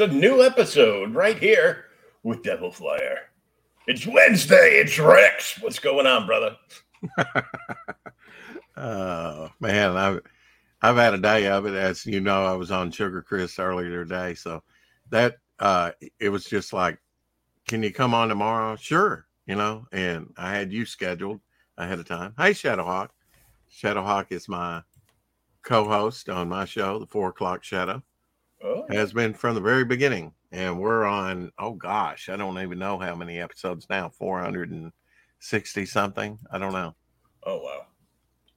It's a new episode right here with Devil Flyer. It's Wednesday. It's Rex. What's going on, brother? Oh man, I've I've had a day of it. As you know, I was on Sugar Chris earlier today, so that uh, it was just like, can you come on tomorrow? Sure, you know. And I had you scheduled ahead of time. Hey, Shadowhawk. Shadowhawk is my co-host on my show, the Four O'clock Shadow. Oh, Has been from the very beginning, and we're on. Oh gosh, I don't even know how many episodes now. Four hundred and sixty something. I don't know. oh wow.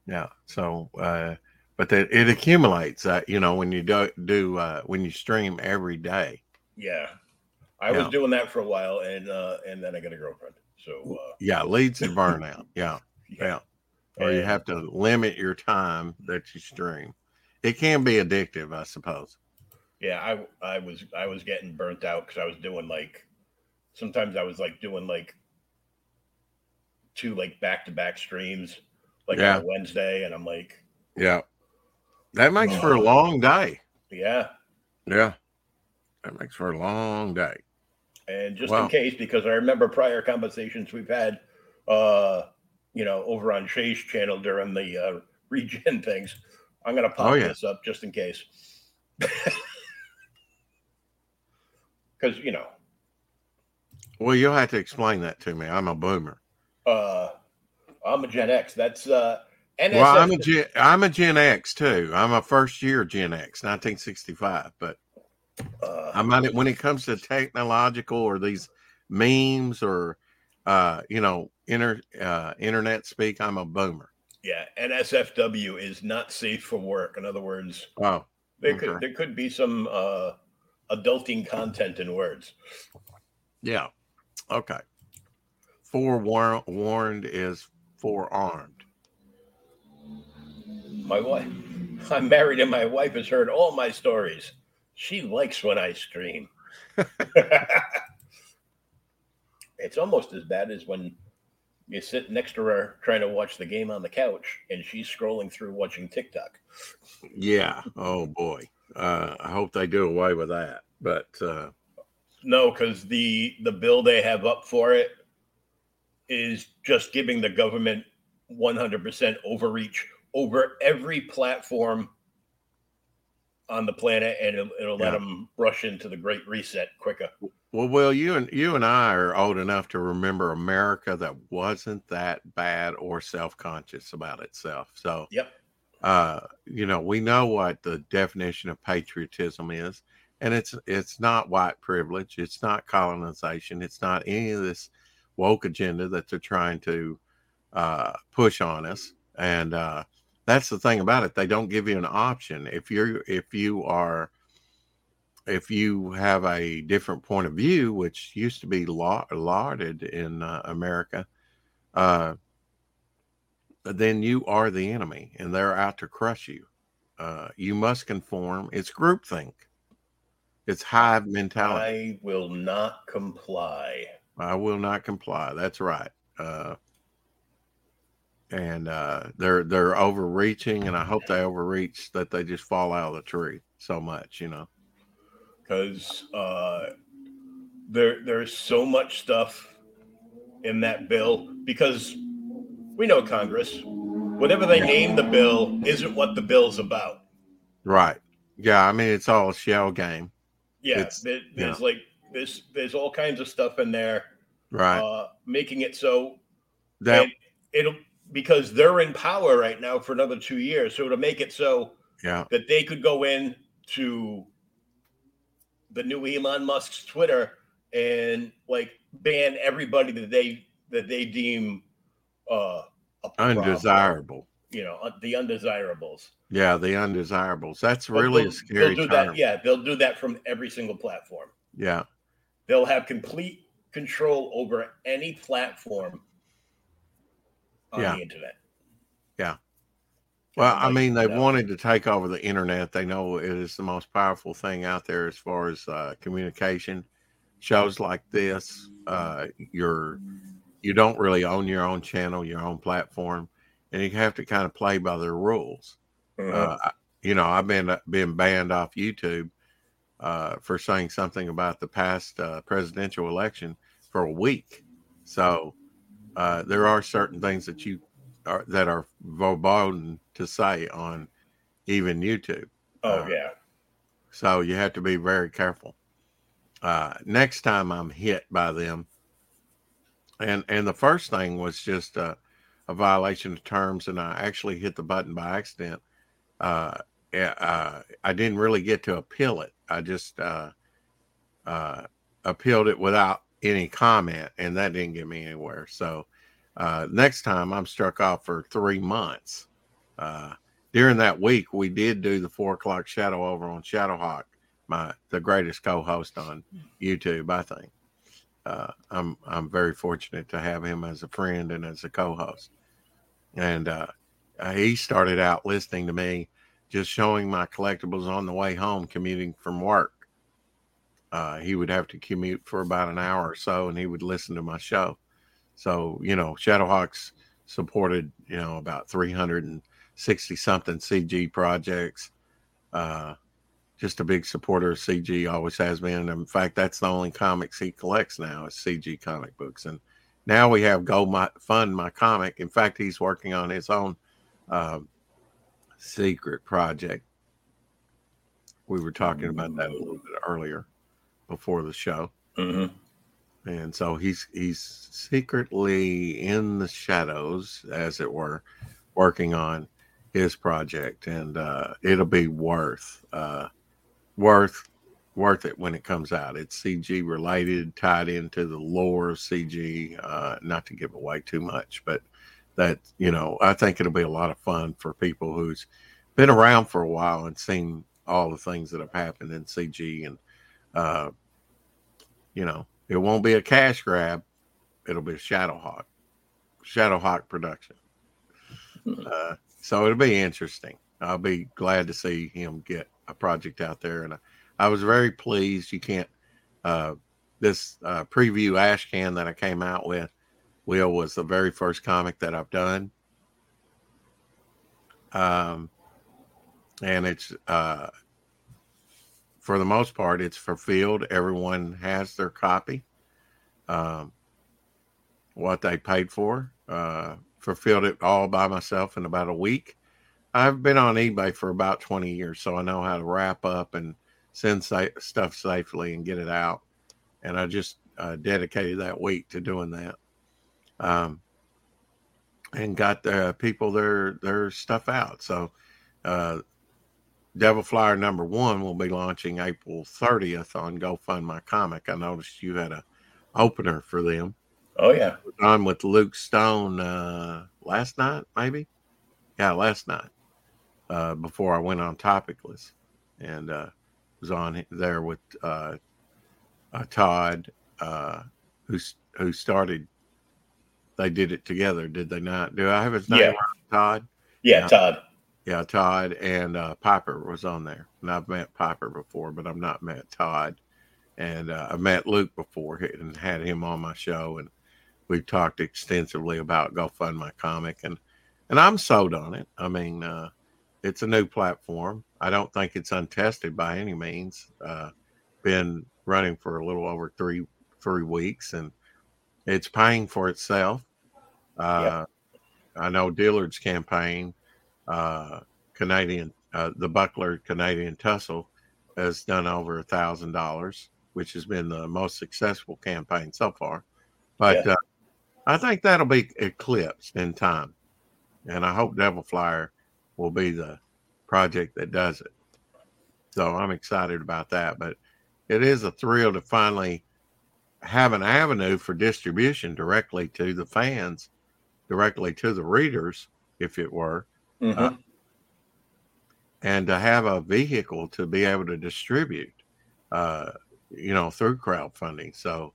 Yeah. So, uh, but that it accumulates. Uh, you know, when you do do uh, when you stream every day. Yeah, I Yeah. was doing that for a while, and uh, and then I got a girlfriend. So uh, Yeah, leads to burnout. Yeah, yeah. Or you have to limit your time that you stream. It can be addictive, I suppose. Yeah, I I was I was getting burnt out because I was doing like sometimes I was like doing like two like back to back streams like Yeah. on a Wednesday, and I'm like, Yeah. That makes for a Oh. long day. yeah. Yeah. That makes for a long day. And just Wow. in case, because I remember prior conversations we've had, uh, you know, over on Shay's channel during the uh, regen things, I'm gonna pop Oh, yeah. this up just in case, because you know, Well, you'll have to explain that to me. I'm a boomer. uh, I'm a Gen X. That's uh, NSF. Well, I'm a Gen, I'm a Gen X too. I'm a first year Gen X, 1965. But uh, I mean, when it comes to technological or these memes or uh, you know, inter uh, internet speak, I'm a boomer. yeah, NSFW is not safe for work. In other words, Oh, there could there could be some uh, adulting content in words. yeah. Okay. Forewarned is forearmed. My wife, I'm married, and my wife has heard all my stories. She likes when I stream. it's almost as bad as when you sit next to her trying to watch the game on the couch and she's scrolling through watching TikTok. Yeah. Oh boy. Uh, I hope they do away with that. But uh, No, because the the bill they have up for it is just giving the government 100% overreach over every platform on the planet, and it'll, it'll let them rush into the Great Reset quicker. well, Will, you and you and I are old enough to remember America that wasn't that bad or self conscious about itself. So Yep. Uh, you know, we know what the definition of patriotism is, and it's it's not white privilege, it's not colonization, it's not any of this woke agenda that they're trying to uh, push on us. And uh, that's the thing about it. They don't give you an option. If you're if you are if you have a different point of view, which used to be lauded in uh, America, uh, then you are the enemy, and they're out to crush you. Uh, you must conform. It's groupthink. It's hive mentality. I will not comply. I will not comply. That's right. Uh, and uh, they're they're overreaching, and I hope they overreach that they just fall out of the tree so much, you know. Because uh, there there's so much stuff in that bill. Because we know Congress, whatever they name the bill isn't what the bill's about. Right. Yeah. I mean, it's all a shell game. Yeah. There, there's like there's there's all kinds of stuff in there. Right. Uh, making it so that it'll because they're in power right now for another two years. So to make it so yeah. that they could go in to the new Elon Musk's Twitter and like ban everybody that they that they deem uh undesirable. You know, uh, the undesirables. Yeah, the undesirables. That's really a scary they'll do term. That, yeah, they'll do that from every single platform. Yeah. They'll have complete control over any platform on yeah. the internet. Yeah. Well, I mean, they wanted to take over the internet. They know it is the most powerful thing out there as far as uh, communication. Shows like this, uh, you're you don't really own your own channel, your own platform, and you have to kind of play by their rules. Mm-hmm. Uh, you know, I've been been banned off YouTube uh, for saying something about the past uh, presidential election for a week. So uh, there are certain things that you are that are verboten to say on even YouTube. Oh uh, yeah. So you have to be very careful. Uh, next time I'm hit by them, and and the first thing was just a, a violation of terms, and I actually hit the button by accident. Uh, uh, I didn't really get to appeal it. I just uh, uh, appealed it without any comment, and that didn't get me anywhere. So uh, next time, I'm struck off for three months. During that week, we did do the four o'clock shadow over on Shadowhawk, my the greatest co-host on YouTube, I think. Uh, I'm I'm very fortunate to have him as a friend and as a co-host. And uh, he started out listening to me, just showing my collectibles on the way home, commuting from work. Uh, he would have to commute for about an hour or so, and he would listen to my show. So you know, Shadowhawks supported you know about 360 something CG projects. Uh, just a big supporter of CG, always has been. In fact, that's the only comics he collects now is CG comic books. And now we have Go my, Fund My Comic. In fact, he's working on his own uh, secret project. We were talking about that a little bit earlier before the show. Mm-hmm. And so he's he's secretly in the shadows, as it were, working on his project, and uh, it'll be worth uh, worth worth it when it comes out. It's CG related, tied into the lore of CG. Uh, not to give away too much, but that you know, I think it'll be a lot of fun for people who's been around for a while and seen all the things that have happened in CG, and uh, you know, it won't be a cash grab. It'll be a Shadowhawk, Shadowhawk production. Uh, so it'll be interesting. I'll be glad to see him get project out there, and I, I was very pleased. You can't uh, this uh, preview Ashcan that I came out with. Will was the very first comic that I've done, um, and it's uh, for the most part it's fulfilled. Everyone has their copy. Um, what they paid for. Uh, fulfilled it all by myself in about a week. I've been on eBay for about 20 years, so I know how to wrap up and send sa- stuff safely and get it out. And I just uh, dedicated that week to doing that. Um, and got the people their their stuff out. So, uh, Devil Flyer number one will be launching April 30th on Go Fund My Comic. I noticed you had a opener for them. Oh yeah, on with Luke Stone uh, last night, maybe. yeah, last night uh, before I went on topicless, and uh, was on there with uh, uh, Todd, uh, who who started. They did it together, did they not? Do I have his name? Yeah. Todd. Yeah, Yeah. Todd. Yeah, Todd and uh, Piper was on there, and I've met Piper before, but I've not met Todd. And uh, I've met Luke before and had him on my show, and we've talked extensively about GoFundMe comic, and and I'm sold on it. I mean, uh, it's a new platform. I don't think it's untested by any means. Uh, been running for a little over three three weeks, and it's paying for itself. Uh, I know Dillard's campaign uh, Canadian, uh, the Buckler Canadian Tussle has done over a thousand dollars, which has been the most successful campaign so far. But Yeah. uh, I think that'll be eclipsed in time, and I hope Devil Flyer will be the project that does it. So I'm excited about that. But it is a thrill to finally have an avenue for distribution directly to the fans, directly to the readers, if it were Mhm. Uh, and to have a vehicle to be able to distribute, uh, you know, through crowdfunding. So,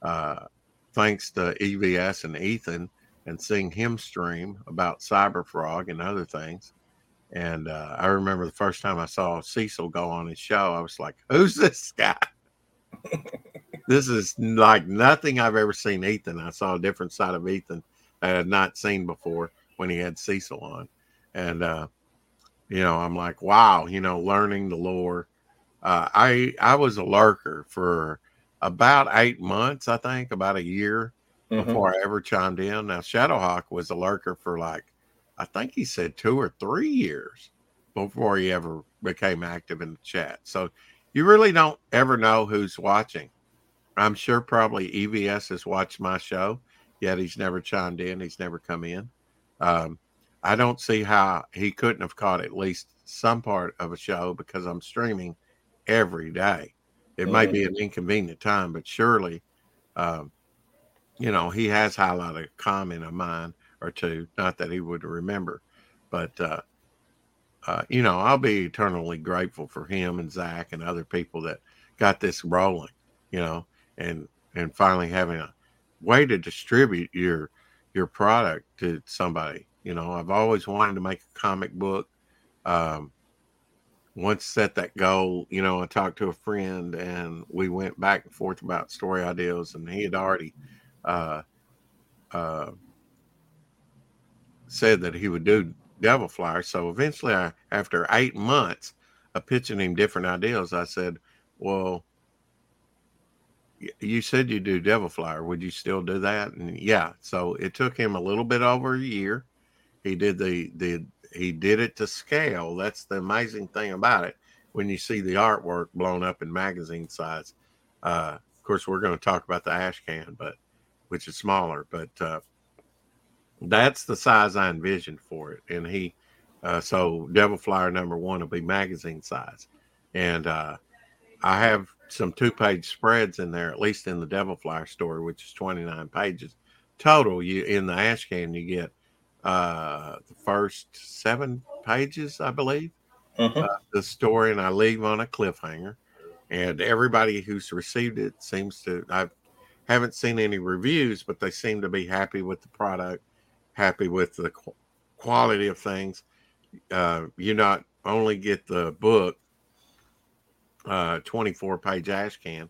uh, thanks to EVS and Ethan and seeing him stream about Cyberfrog and other things. And uh, I remember the first time I saw Cecil go on his show, I was like, who's this guy? this is like nothing I've ever seen Ethan. I saw a different side of Ethan I had not seen before when he had Cecil on and uh you know i'm like wow you know learning the lore uh i i was a lurker for about eight months i think about a year Mhm. before i ever chimed in. Now shadowhawk was a lurker for like i think he said two or three years before he ever became active in the chat. So you really don't ever know who's watching. I'm sure probably evs has watched my show yet he's never chimed in he's never come in. Um I don't see how he couldn't have caught at least some part of a show because I'm streaming every day. It might be an inconvenient time, but surely, um, you know, he has highlighted a comment of mine or two. Not that he would remember, but uh, uh, you know, I'll be eternally grateful for him and Zach and other people that got this rolling. You know, and and finally having a way to distribute your your product to somebody. You know, I've always wanted to make a comic book. Um, once set that goal, you know, I talked to a friend and we went back and forth about story ideas, and he had already uh, uh, said that he would do Devil Flyer. So eventually, I, after eight months of pitching him different ideas, I said, "Well, you said you do Devil Flyer. Would you still do that?" And yeah, so it took him a little bit over a year. He did the the he did it to scale. That's the amazing thing about it. When you see the artwork blown up in magazine size, uh, of course, we're going to talk about the ash can, but which is smaller, but uh, that's the size I envisioned for it. And he, uh, so Devil Flyer number one will be magazine size, and uh, I have some two page spreads in there, at least in the Devil Flyer story, which is twenty nine pages total. You in the ash can, you get uh, the first seven pages, I believe Mhm. uh, the story and I leave on a cliffhanger. And everybody who's received it seems to, I haven't seen any reviews, but they seem to be happy with the product, happy with the qu- quality of things. Uh, you not only get the book, uh, 24 page ash can,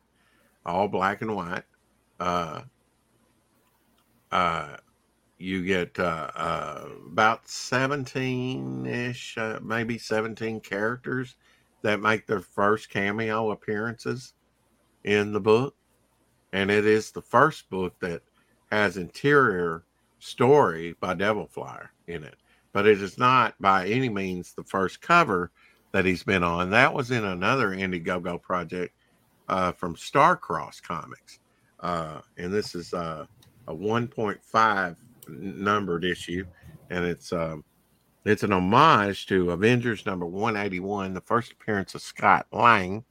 all black and white. Uh, uh, you get uh, uh, about 17 ish, uh, maybe 17 characters that make their first cameo appearances in the book. And it is the first book that has interior story by Devil Flyer in it. But it is not by any means the first cover that he's been on. That was in another Indiegogo project uh, from Starcross Comics. Uh, and this is uh, a 1.5 numbered issue, and it's um, it's an homage to Avengers number 181, the first appearance of Scott Lang.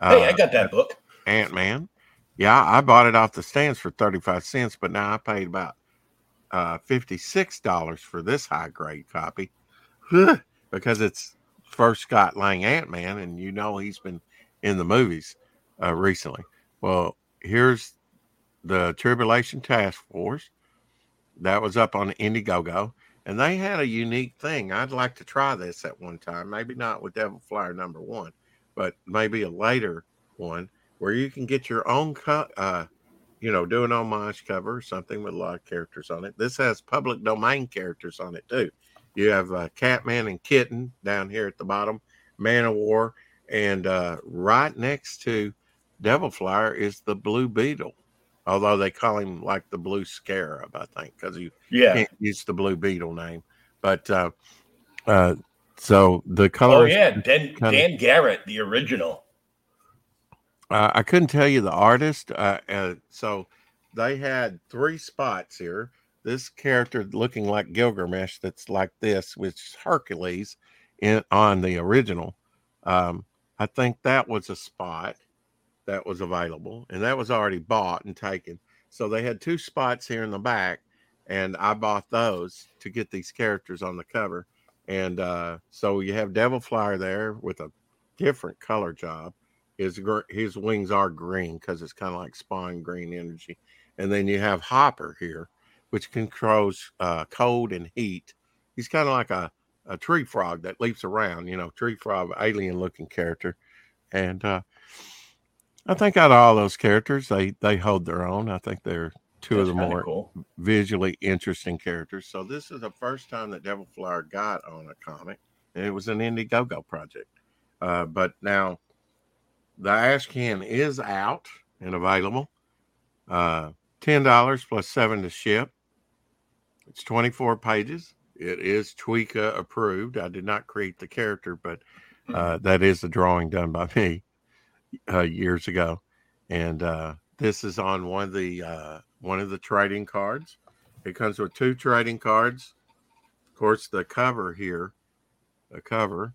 Hey, I got that book. Ant Man. Yeah, I bought it off the stands for 35 cents, but now I paid about uh, $56 for this high grade copy. because it's first Scott Lang Ant Man, and you know he's been in the movies uh, recently. Well, here's the Tribulation Task Force that was up on Indiegogo, and they had a unique thing. I'd like to try this at one time, maybe not with Devil Flyer number one, but maybe a later one where you can get your own cut. Uh, you know, do an homage cover, something with a lot of characters on it. This has public domain characters on it too. You have uh, Catman and Kitten down here at the bottom, Man of War, and uh, right next to Devil Flyer is the Blue Beetle. Although they call him like the Blue Scarab, I think, because you Yeah. can't use the Blue Beetle name. But uh, uh, so the color. Oh yeah, Dan, Dan Garrett, the original. Uh, I couldn't tell you the artist. Uh, uh, so they had three spots here. This character looking like Gilgamesh, that's like this, which is Hercules in on the original. Um, I think that was a spot that was available, and that was already bought and taken. So they had two spots here in the back, and I bought those to get these characters on the cover. And uh, so you have Devil Flyer there with a different color job. His his wings are green because it's kind of like spawn green energy. And then you have Hopper here, which controls uh, cold and heat. He's kind of like a, a tree frog that leaps around, you know, tree frog, alien looking character. And uh, I think out of all those characters, they they hold their own. I think they're two of the more cool. visually interesting characters. So this is the first time that Devil Flyer got on a comic, and it was an Indiegogo project. Uh, but now the Ash Can is out and available. Uh, Ten dollars plus seven to ship. It's twenty four pages. It is Tweeka approved. I did not create the character, but uh, that is a drawing done by me uh, years ago, and uh, this is on one of the uh, one of the trading cards. It comes with two trading cards. Of course, the cover here, the cover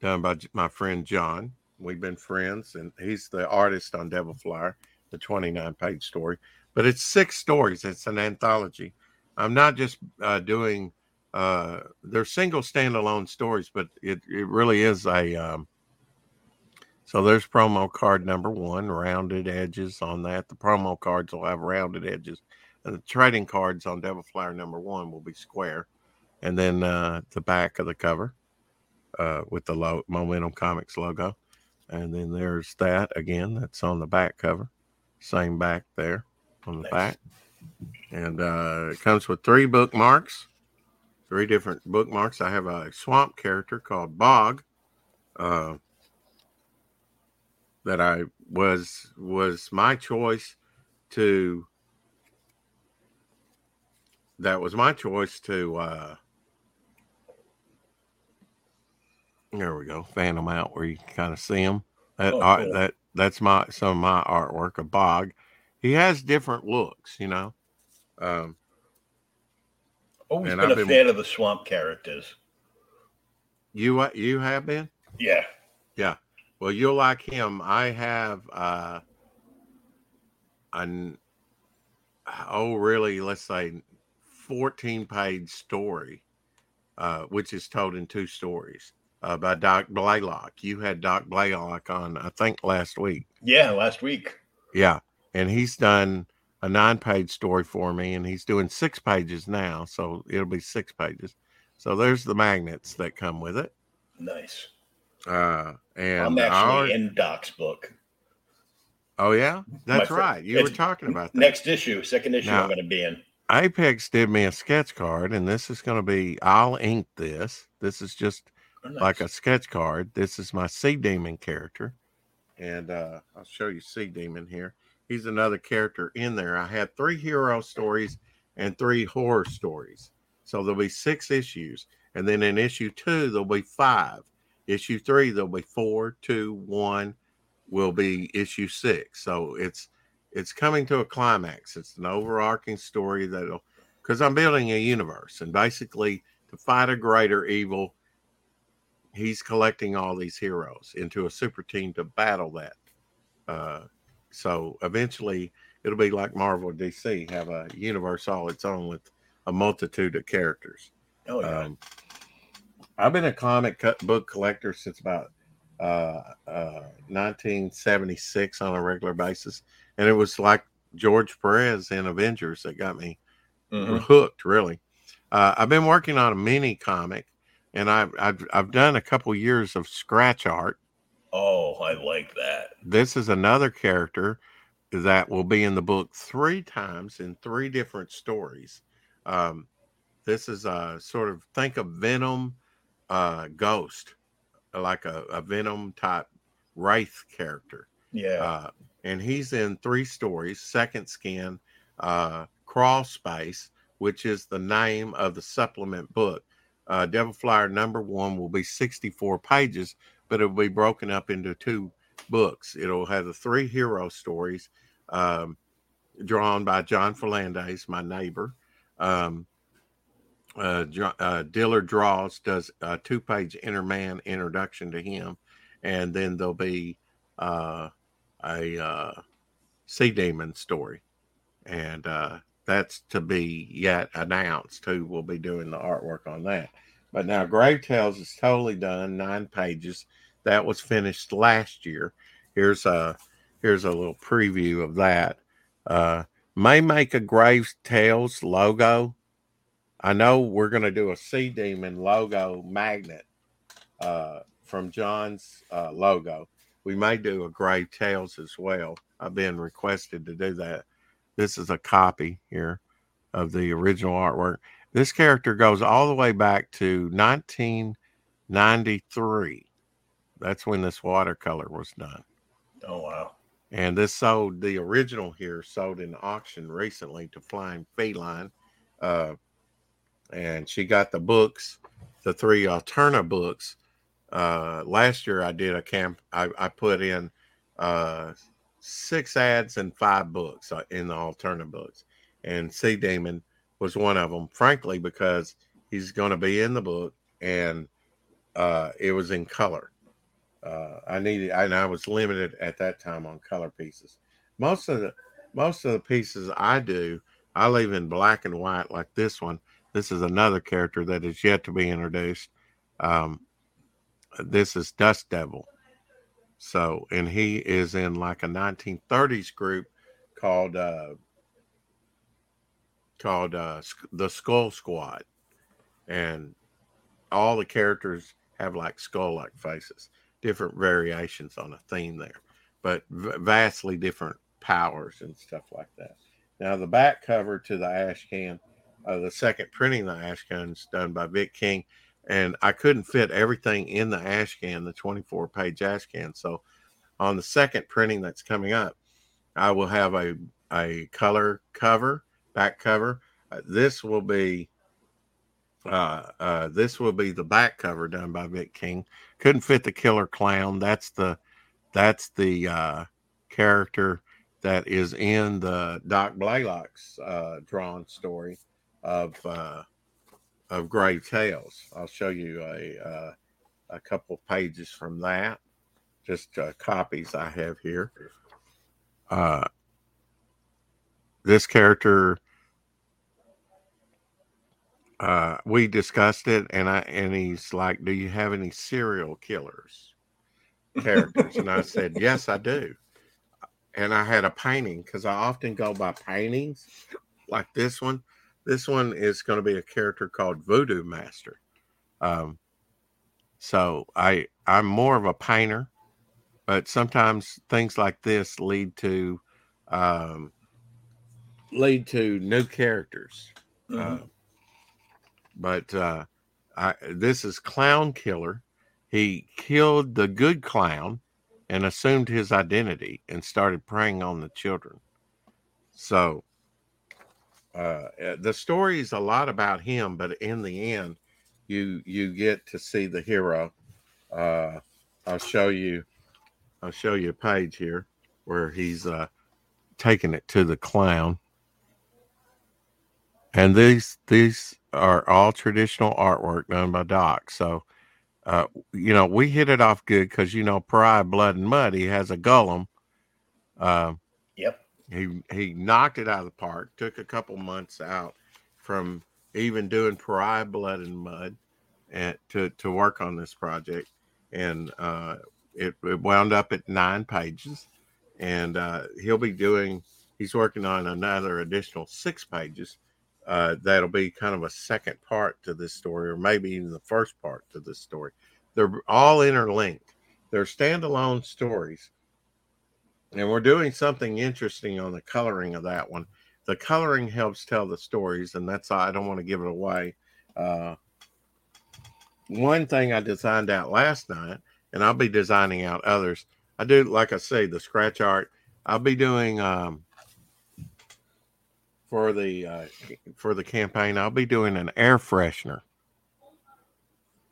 done by my friend John. We've been friends, and he's the artist on Devil Flyer, the 29 page story. But it's six stories, it's an anthology. I'm not just uh, doing, uh, they're single standalone stories, but it, it really is a. Um, so there's promo card number one, rounded edges on that. The promo cards will have rounded edges. And the trading cards on Devil Flyer number one will be square. And then uh, the back of the cover uh, with the low, Momentum Comics logo. And then there's that again. That's on the back cover. Same back there on the Nice. back. And uh, it comes with three bookmarks, three different bookmarks. I have a swamp character called Bog. Uh, that I was was my choice to that was my choice to uh there we go fan them out where you can kind of see them that Oh, cool. that that's my some of my artwork a bog he has different looks you know um Always been I've a been- fan of the swamp characters. you uh, you have been Yeah. Yeah. Well, you'll like him. I have uh an oh really, let's say 14 page story, uh, which is told in two stories uh, by Doc Blaylock. You had Doc Blaylock on, I think, last week. Yeah, last week. Yeah. And he's done a nine page story for me, and he's doing six pages now. So it'll be six pages. So there's the magnets that come with it. Nice. Uh, and I'm actually already- in Doc's book. oh, yeah, that's right. You were talking about that. Next issue, second issue, Now- I'm going to be in. Apex did me a sketch card, and this is going to be, I'll ink this. This is just nice. like a sketch card. This is my Sea Demon character. And uh, I'll show you Sea Demon here. He's another character in there. I had three hero stories and three horror stories. So there'll be six issues. And then in issue two, there'll be five. Issue three, there'll be four, two, one will be issue six. So it's it's coming to a climax. It's an overarching story that'll because I'm building a universe and basically to fight a greater evil, he's collecting all these heroes into a super team to battle that. Uh, so eventually it'll be like Marvel DC, have a universe all its own with a multitude of characters. oh, yeah. Um, I've been a comic book collector since about uh, uh, 1976 on a regular basis, and it was like George Perez in Avengers that got me mm-hmm. hooked. Really, uh, I've been working on a mini comic, and I've I've, I've done a couple years of scratch art. Oh, I like that. This is another character that will be in the book three times in three different stories. Um, this is a sort of think of Venom uh, Ghost, like a, a Venom type Wraith character. Yeah. Uh, and he's in three stories Second Skin, uh, Crawl Space, which is the name of the supplement book. Uh, Devil Flyer number one will be 64 pages, but it will be broken up into two books. It'll have the three hero stories um, drawn by John Fernandez, my neighbor. Um, uh, uh, Dillard Draws does a two page Interman introduction to him, and then there'll be uh, a uh, Sea Demon story, and uh, that's to be yet announced who will be doing the artwork on that. But now Grave Tales is totally done, nine pages. That was finished last year. Here's a here's a little preview of that. Uh, may make a Grave Tales logo I know we're to do a Sea Demon logo magnet uh, from John's uh, logo. We may do a Grave Tales as well. I've been requested to do that. This is a copy here of the original artwork. This character goes all the way back to 1993. That's when this watercolor was done. Oh, wow. And this sold, the original here sold in auction recently to Flying Feline. Uh, and she got the books, the three Alterna books. Uh, last year I did a camp. I, I put in uh, six ads and five books uh, in the Alterna books, and Sea Demon was one of them. Frankly, because he's going to be in the book, and uh, it was in color. Uh, I needed, and I was limited at that time on color pieces. Most of the most of the pieces I do, I leave in black and white, like this one this is another character that is yet to be introduced. Um, this is Dust Devil. So, and he is in like a 1930s group called uh, called uh, the Skull Squad, and all the characters have like skull-like faces, different variations on a theme there, but vastly different powers and stuff like that. Now, the back cover to the ash can uh, the second printing of the ash cans done by Vic King, and I couldn't fit everything in the ash can, the 24 page ash can. So on the second printing that's coming up, I will have a a color cover, back cover. Uh, this will be uh, uh, this will be the back cover done by Vic King. Couldn't fit the killer clown. That's the that's the uh, character that is in the Doc Blaylock's uh, drawn story of uh, of Grave Tales. I'll show you a uh, a couple pages from that, just uh, copies I have here. Uh, this character, uh, we discussed it, and I and he's like, "Do you have any serial killers characters?" and I said, "Yes, I do." And I had a painting because I often go by paintings like this one this one is going to be a character called Voodoo Master. Um, so I I'm more of a painter, but sometimes things like this lead to um, lead to new characters. Mm-hmm. Uh, but uh, I, this is Clown Killer. He killed the good clown and assumed his identity and started preying on the children. So uh, eh, the story is a lot about him, but in the end, you you get to see the hero. Uh, I'll show you. I'll show you a page here where he's uh, taking it to the clown, and these these are all traditional artwork done by Doc. So, uh, you know, we hit it off good because you know, Pride, Blood, and Mud. He has a Golem. Yep he he knocked it out of the park. Took a couple months out from even doing Pariah Blood and Mud, and to to work on this project, and uh, it, it wound up at nine pages, and uh, he'll be doing. He's working on another additional six pages. Uh, that'll be kind of a second part to this story, or maybe even the first part to this story. They're all interlinked. They're standalone stories, and we're doing something interesting on the coloring of that one. The coloring helps tell the stories, and that's I don't want to give it away. Uh, one thing I designed out last night, and I'll be designing out others. I do, like I say, the scratch art. I'll be doing um, for the uh, for the campaign. I'll be doing an air freshener,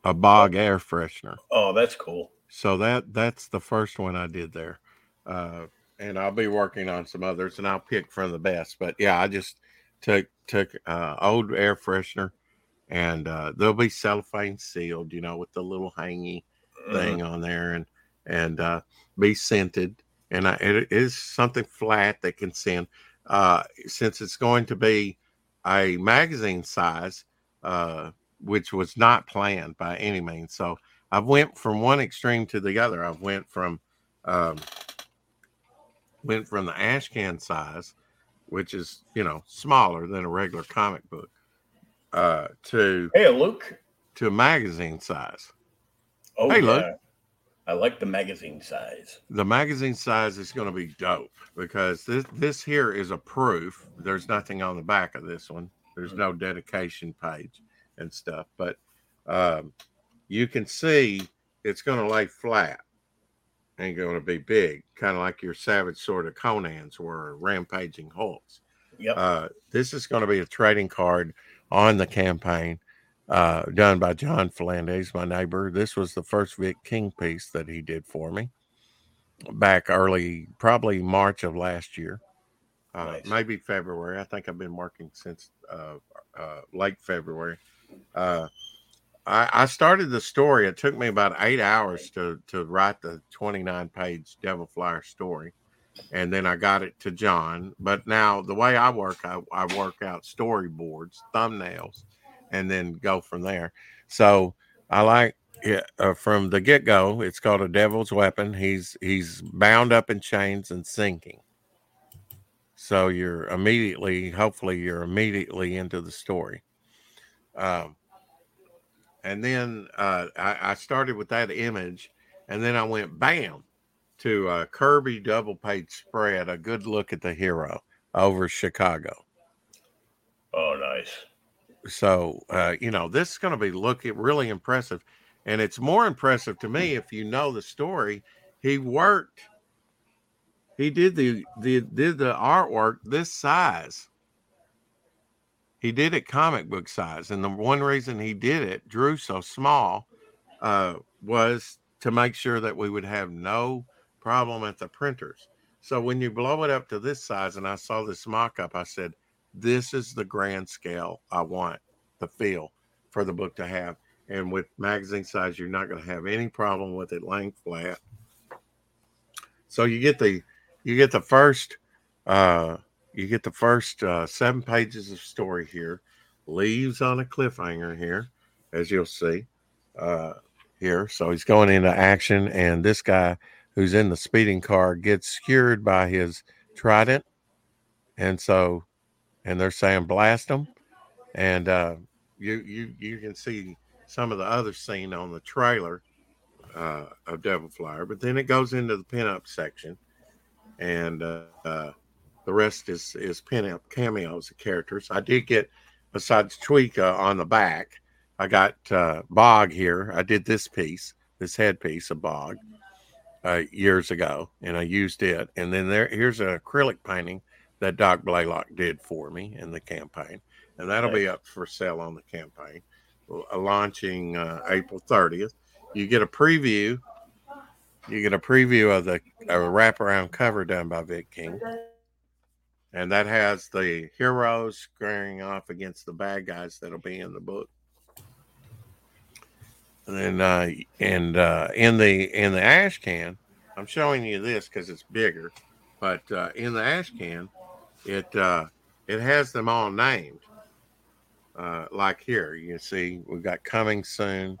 a bog air freshener. Oh, that's cool. So that that's the first one I did there, uh, and I'll be working on some others, and I'll pick from the best. But yeah, I just took took uh, old air freshener and uh, they'll be cellophane sealed, you know, with the little hangy thing Mhm. on there, and and uh, be scented. And I, it is something flat that can send. Uh, since it's going to be a magazine size, uh, which was not planned by any means. So I went from one extreme to the other. I went from um, went from the ash can size, which is you know smaller than a regular comic book, uh, to Hey, Luke. to magazine size. Oh, Hey, yeah. Luke. I like the magazine size. The magazine size is going to be dope because this this here is a proof. There's nothing on the back of this one. There's no dedication page and stuff, but um, you can see it's going to lay flat and going to be big, kind of like your Savage Sword of Conan's were, Rampaging Hulks. Yep. Uh, this is going to be a trading card on the campaign uh, done by John Flanders, my neighbor. This was the first Vic King piece that he did for me back early, probably March of last year, uh, Nice. maybe February. I think I've been working since uh, uh, late February. I, I started the story. It took me about eight hours to to write the 29 page Devil Flyer story. And then I got it to John. But now the way I work, I, I work out storyboards, thumbnails, and then go from there. So I like it uh, from the get go. It's called a devil's weapon. He's he's bound up in chains and sinking. So you're immediately, hopefully, you're immediately into the story. Um, and then uh, I, I started with that image, and then I went bam to a Kirby double page spread, a good look at the hero over Chicago. Oh, nice. So uh, you know this is going to be looking really impressive, and it's more impressive to me if you know the story. He worked. He did the the did the artwork this size. He did it comic book size, and the one reason he did it, drew so small, uh, was to make sure that we would have no problem at the printers. So when you blow it up to this size, and I saw this mock up, I said, this is the grand scale I want the feel for the book to have. And with magazine size, you're not going to have any problem with it laying flat. So you get the you get the first uh you get the first uh seven pages of story here, leaves on a cliffhanger here, as you'll see. Uh here. So he's going into action, and this guy who's in the speeding car gets skewered by his trident. And so and they're saying blast them and uh, you you you can see some of the other scene on the trailer uh, of Devil Flyer, but then it goes into the pinup section, and uh, uh, the rest is is pinup cameos of characters. I did get besides Tweeka on the back, I got uh, Bog here. I did this piece, this headpiece of Bog, uh, years ago, and I used it. And then there here's an acrylic painting that Doc Blaylock did for me in the campaign, and that'll be up for sale on the campaign, uh, launching uh, April 30th. You get a preview. You get a preview of the a wraparound cover done by Vic King, and that has the heroes squaring off against the bad guys that'll be in the book. And then, uh, and uh, in the in the ash can, I'm showing you this because it's bigger, but uh, in the ash can, it uh, it has them all named. Uh, like here, you see we've got coming soon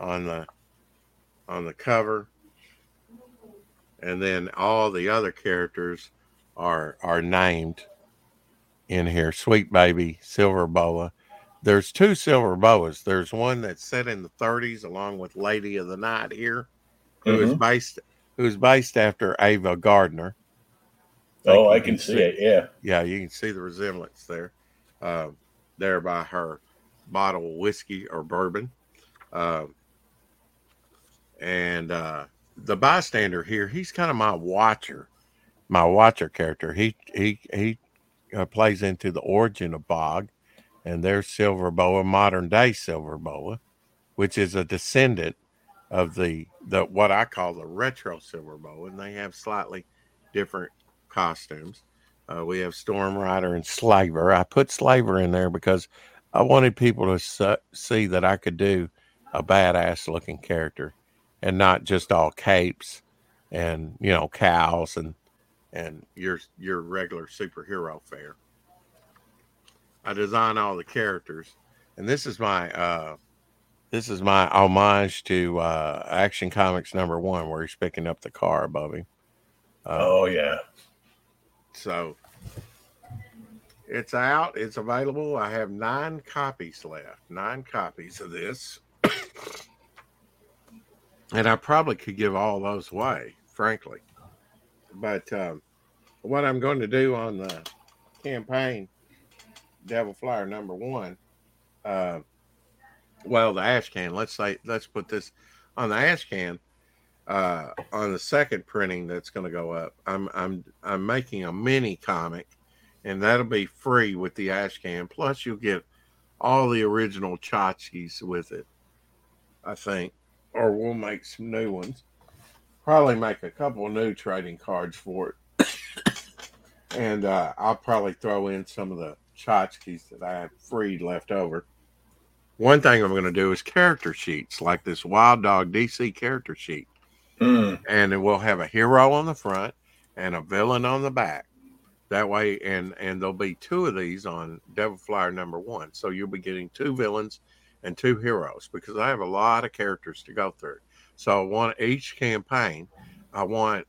on the on the cover, and then all the other characters are are named in here. Sweet baby, silver boa. There's two silver boas. There's one that's set in the 30s, along with Lady of the Night here, who is Mhm. based who's based after Ava Gardner. Oh, I can see it. Yeah. Yeah, you can see the resemblance there. Uh, there by her bottle of whiskey or bourbon. Um, and uh, the bystander here, he's kind of my watcher, my watcher character. He he he uh, plays into the origin of Bog, and there's Silver Boa, modern day Silver Boa, which is a descendant of the the what I call the retro Silver Boa, and they have slightly different costumes. Uh, we have Storm Rider and Slaver. I put Slaver in there because I wanted people to su- see that I could do a badass looking character and not just all capes and you know cows and and your your regular superhero fare. I design all the characters, and this is my uh, this is my homage to uh, Action Comics number one, where he's picking up the car above him. Uh, Oh yeah. so it's out, it's available. I have nine copies left, nine copies of this. and I probably could give all those away, frankly. But um, what I'm going to do on the campaign, Devil Flyer number one, uh, well, the ash can, let's say, let's put this on the ash can uh, on the second printing that's going to go up, I'm I'm I'm making a mini comic, and that'll be free with the ash can. Plus, you'll get all the original tchotchkes with it. I think, or we'll make some new ones. Probably make a couple new trading cards for it, and uh, I'll probably throw in some of the tchotchkes that I have free left over. One thing I'm going to do is character sheets, like this Wild Dog DC character sheet Mm. and it will have a hero on the front and a villain on the back. That way, and and there'll be two of these on Devil Flyer number one. So you'll be getting two villains and two heroes because I have a lot of characters to go through. So I want each campaign, I want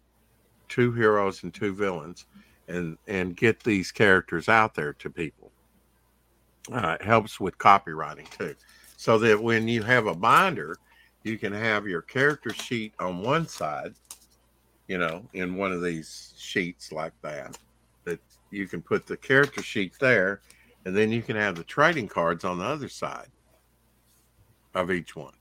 two heroes and two villains, and and get these characters out there to people. Uh, it helps with copywriting too, so that when you have a binder, you can have your character sheet on one side, you know, in one of these sheets like that. That you can put the character sheet there, and then you can have the trading cards on the other side of each one.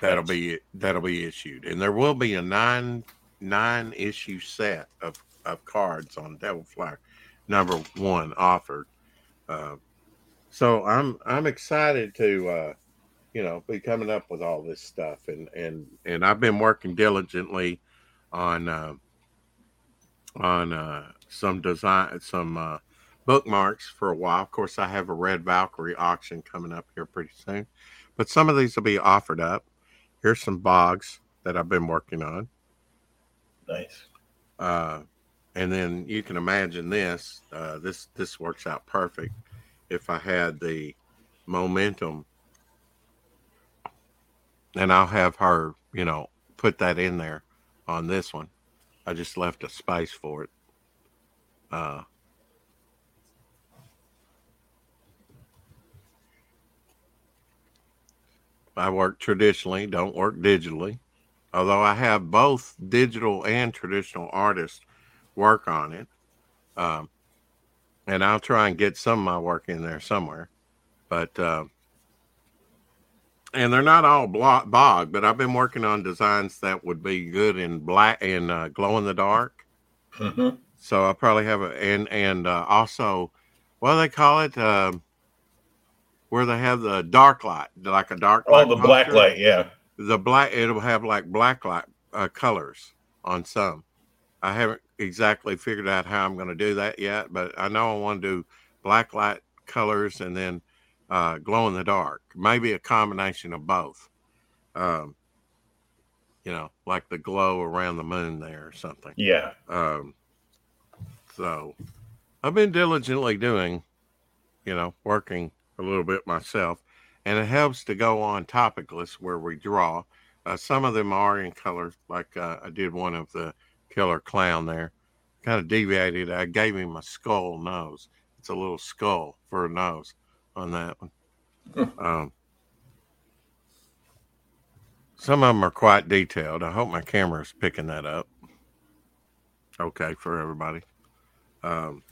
That'll be that'll be issued, and there will be a nine nine issue set of of cards on Devil Flyer number one offered. Uh, so I'm I'm excited to. Uh, you know be coming up with all this stuff. And and and i've been working diligently on uh on uh some design some uh bookmarks for a while. Of course i have a red valkyrie auction coming up here pretty soon. But some of these will be offered up here's some bogs that i've been working on Nice. uh and then you can imagine this uh this this works out perfect if i had the momentum and I'll have her, you know, put that in there on this one. I just left a space for it. Uh, I work traditionally, don't work digitally. Although I have both digital and traditional artists work on it. Um, and I'll try and get some of my work in there somewhere. But, uh, and they're not all blo- bog, but I've been working on designs that would be good in black and uh, glow in the dark. hmm So I'll probably have a and and uh, also, what do they call it? Um where they have the dark light, like a dark Oh, light. the black light. Yeah. The black, it'll have like black light uh, colors on some. I haven't exactly figured out how I'm going to do that yet, but I know I want to do black light colors and then uh, glow in the dark. Maybe a combination of both. Um, you know, like the glow around the moon there or something. Yeah. Um, so I've been diligently doing, you know, working a little bit myself, and it helps to go on topic topicless where we draw. Uh, some of them are in color, like uh, I did one of the killer clown there. Kind of deviated. I gave him a skull nose. It's a little skull for a nose on that one. um, some of them are quite detailed. I hope my camera is picking that up. Okay, for everybody. Um,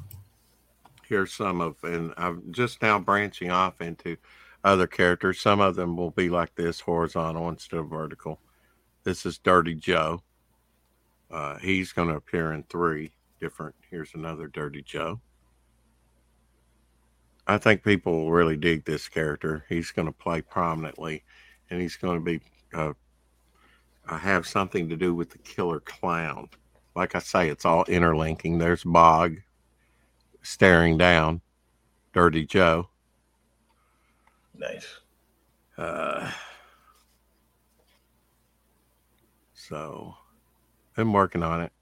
here's some of, and I'm just now branching off into other characters. Some of them will be like this, horizontal instead of vertical. This is Dirty Joe. Uh, he's going to appear in three different. Here's another Dirty Joe. I think people will really dig this character. He's going to play prominently, and he's going to be uh, uh, have something to do with the killer clown. Like I say, it's all interlinking. There's Bog staring down, Dirty Joe. Nice. Uh, so, been working on it.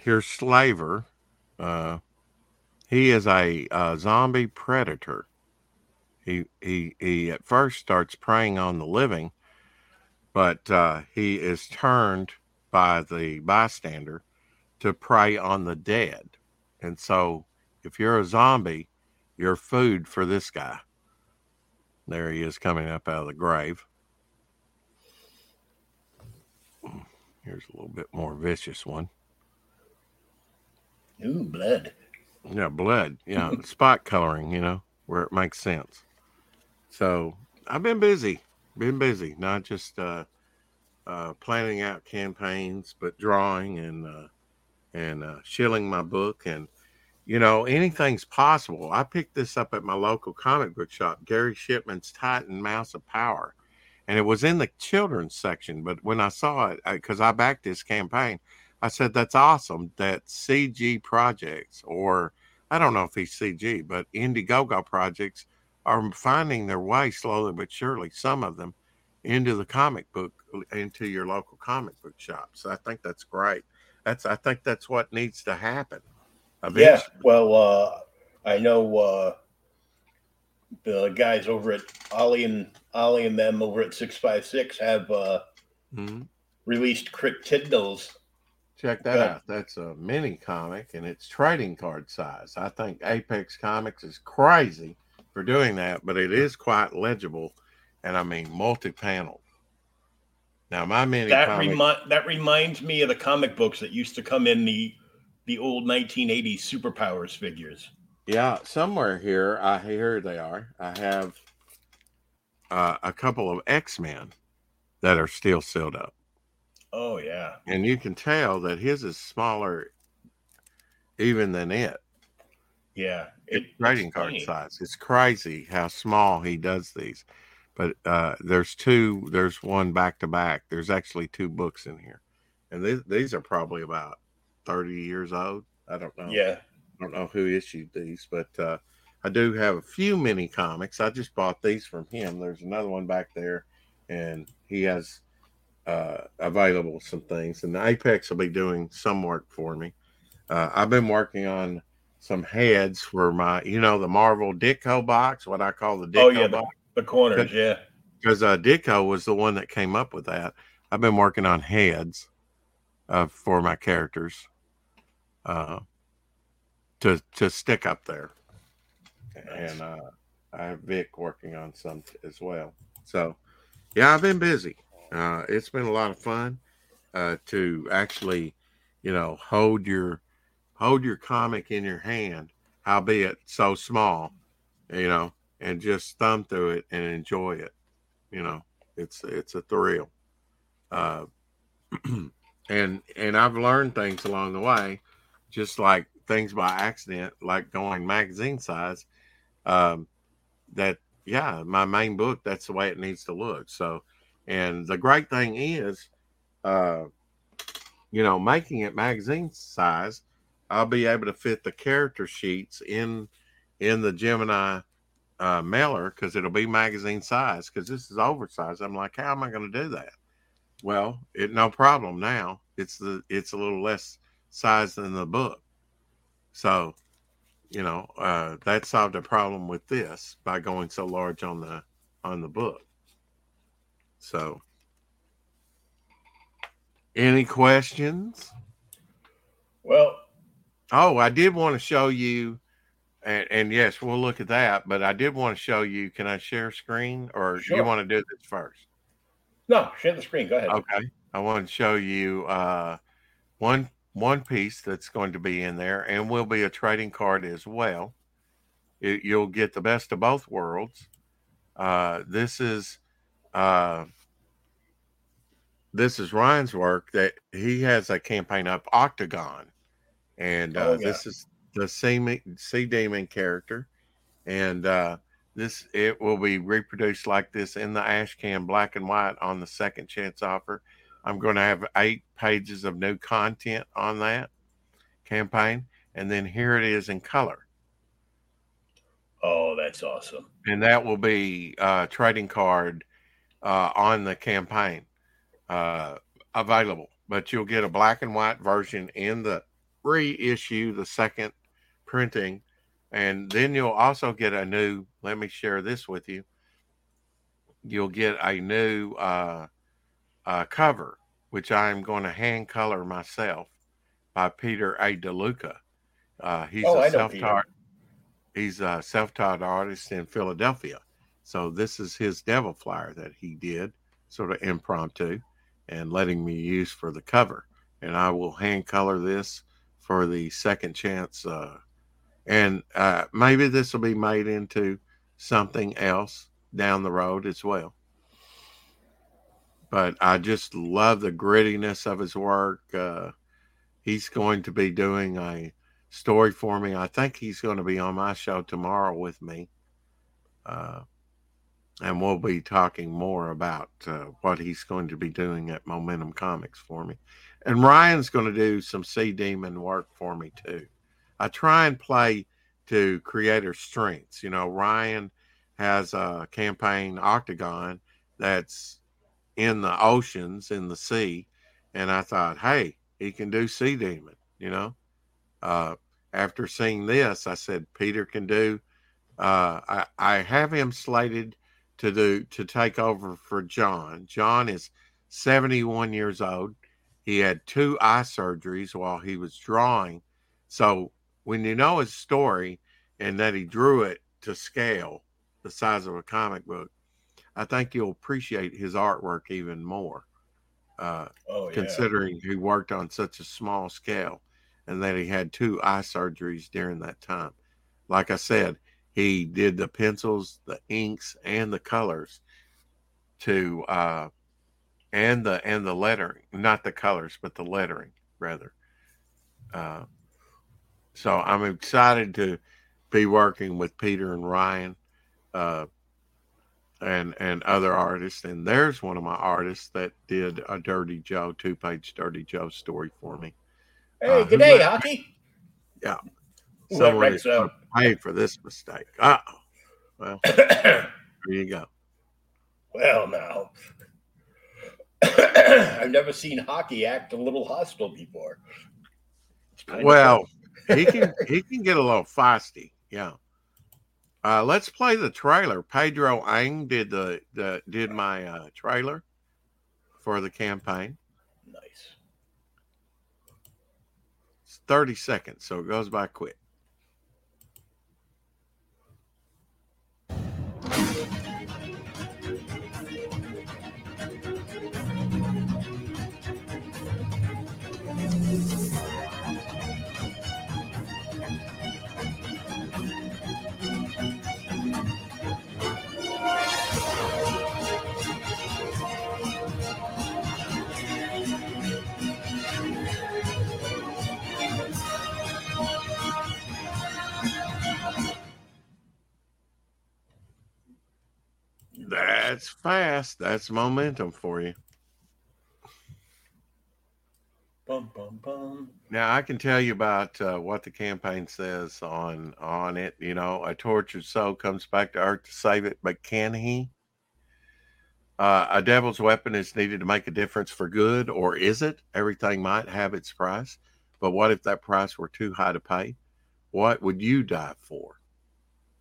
Here's Slaver. Uh, he is a, a zombie predator. He, he he at first starts preying on the living, but uh, he is turned by the bystander to prey on the dead. And so, if you're a zombie, you're food for this guy. There he is coming up out of the grave. Here's a little bit more vicious one. Ooh, blood. Yeah, blood. Yeah, spot coloring, you know, where it makes sense. So I've been busy, been busy, not just uh, uh, planning out campaigns, but drawing and uh, and uh, shilling my book and you know anything's possible. I picked this up at my local comic book shop, Gary Shipman's Titan Mouse of Power, and it was in the children's section. But when I saw it, because I, I backed this campaign, I said that's awesome that CG projects or I don't know if he's CG, but Indiegogo projects are finding their way slowly but surely. Some of them into the comic book into your local comic book shops. I think that's great. That's I think that's what needs to happen. Eventually. Yeah, well, uh, I know uh, the guys over at Ollie and Ollie and them over at Six Five Six have uh, mm-hmm. released Cryptidnals. Check that out. That's a mini comic and it's trading card size. I think Apex Comics is crazy for doing that, but it is quite legible and I mean multi-panel. Now my mini that comic, remi- that reminds me of the comic books that used to come in the the old 1980s superpowers figures. Yeah, somewhere here I hear they are. I have uh, a couple of X Men that are still sealed up. Oh yeah, and you can tell that his is smaller even than it. Yeah, it, trading card size. It's crazy how small he does these but uh, there's two there's one back to back there's actually two books in here. And these, these are probably about 30 years old i don't know. Yeah. I don't know who issued these but uh, i do have a few mini comics i just bought these from him there's another one back there and he has uh, available some things and the apex will be doing some work for me. Uh, i've been working on some heads for my you know the marvel Ditko box what i call the Ditko oh, yeah, box the corners, yeah. Because uh, Ditko was the one that came up with that. I've been working on heads uh, for my characters uh, to to stick up there, nice. and uh, I have Vic working on some t- as well. So, yeah, I've been busy. Uh, it's been a lot of fun uh, to actually, you know, hold your hold your comic in your hand, albeit so small, you know, and just thumb through it and enjoy it. You know, it's it's a thrill. Uh, and and I've learned things along the way, just like things by accident, like going magazine size. Um, that yeah, my main book that's the way it needs to look. So, and the great thing is, uh, you know, making it magazine size, I'll be able to fit the character sheets in in the Gemini uh, mailer because it'll be magazine size because this is oversized. I'm like, how am I going to do that? Well, it no problem now. It's the it's a little less size than the book. So you know, uh, that solved a problem with this by going so large on the on the book. So, any questions? Well, oh, I did want to show you, and, and yes, we'll look at that. But I did want to show you. Can I share screen, or sure. you want to do this first? No, share the screen. Go ahead. Okay, I want to show you uh, one one piece that's going to be in there, and will be a trading card as well. It, you'll get the best of both worlds. Uh, this is uh, this is Ryan's work that he has a campaign up Octagon, and uh, oh, yeah. this is the sea, sea demon character, and uh, this it will be reproduced like this in the ash can, black and white, on the second chance offer. I'm going to have eight pages of new content on that campaign. And then here it is in color. Oh, that's awesome. And that will be a uh, trading card uh, on the campaign uh, available. But you'll get a black and white version in the reissue, the second printing. And then you'll also get a new, let me share this with you. You'll get a new uh, uh, cover, which I am going to hand color myself by Peter A. DeLuca. Uh, he's oh, a self-taught he's a self-taught artist in Philadelphia. So this is his devil flyer that he did, sort of impromptu, and letting me use for the cover. And I will hand color this for the second chance. Uh, and uh, maybe this will be made into something else down the road as well but I just love the grittiness of his work. Uh, he's going to be doing a story for me. I think he's going to be on my show tomorrow with me. Uh, and we'll be talking more about uh, what he's going to be doing at Momentum Comics for me. And Ryan's going to do some Sea Demon work for me too. I try and play to creator strengths. You know, Ryan has a campaign Octagon that's in the oceans, in the sea. And I thought, hey, he can do Sea Demon, you know. Uh, after seeing this, I said, Peter can do. Uh, I, I have him slated to do to take over for John. John is 71 years old. He had two eye surgeries while he was drawing. So when you know his story and that he drew it to scale, the size of a comic book, I think you'll appreciate his artwork even more. Uh, oh, yeah. Considering he worked on such a small scale and that he had two eye surgeries during that time. Like I said, he did the pencils, the inks, and the colors to uh, and the and the lettering, not the colors, but the lettering rather. Uh, so I'm excited to be working with Peter and Ryan. Uh, and and other artists. And there's one of my artists that did a Dirty Joe two page Dirty Joe story for me. Hey, uh, good day, hockey. Yeah, someone so. paid for this mistake. Oh, well, there you go. Well, now. I've never seen hockey act a little hostile before. Well, he can he can get a little feisty. Yeah. Uh, let's play the trailer. Pedro Ang did the, the did my uh, trailer for the campaign. Nice. It's 30 seconds, so it goes by quick. That's. That's momentum for you. Bum, bum, bum. Now I can tell you about uh, what the campaign says on on it. You know, a tortured soul comes back to Earth to save it, but can he? Uh, a devil's weapon is needed to make a difference for good, or is it? Everything might have its price, but what if that price were too high to pay? What would you die for?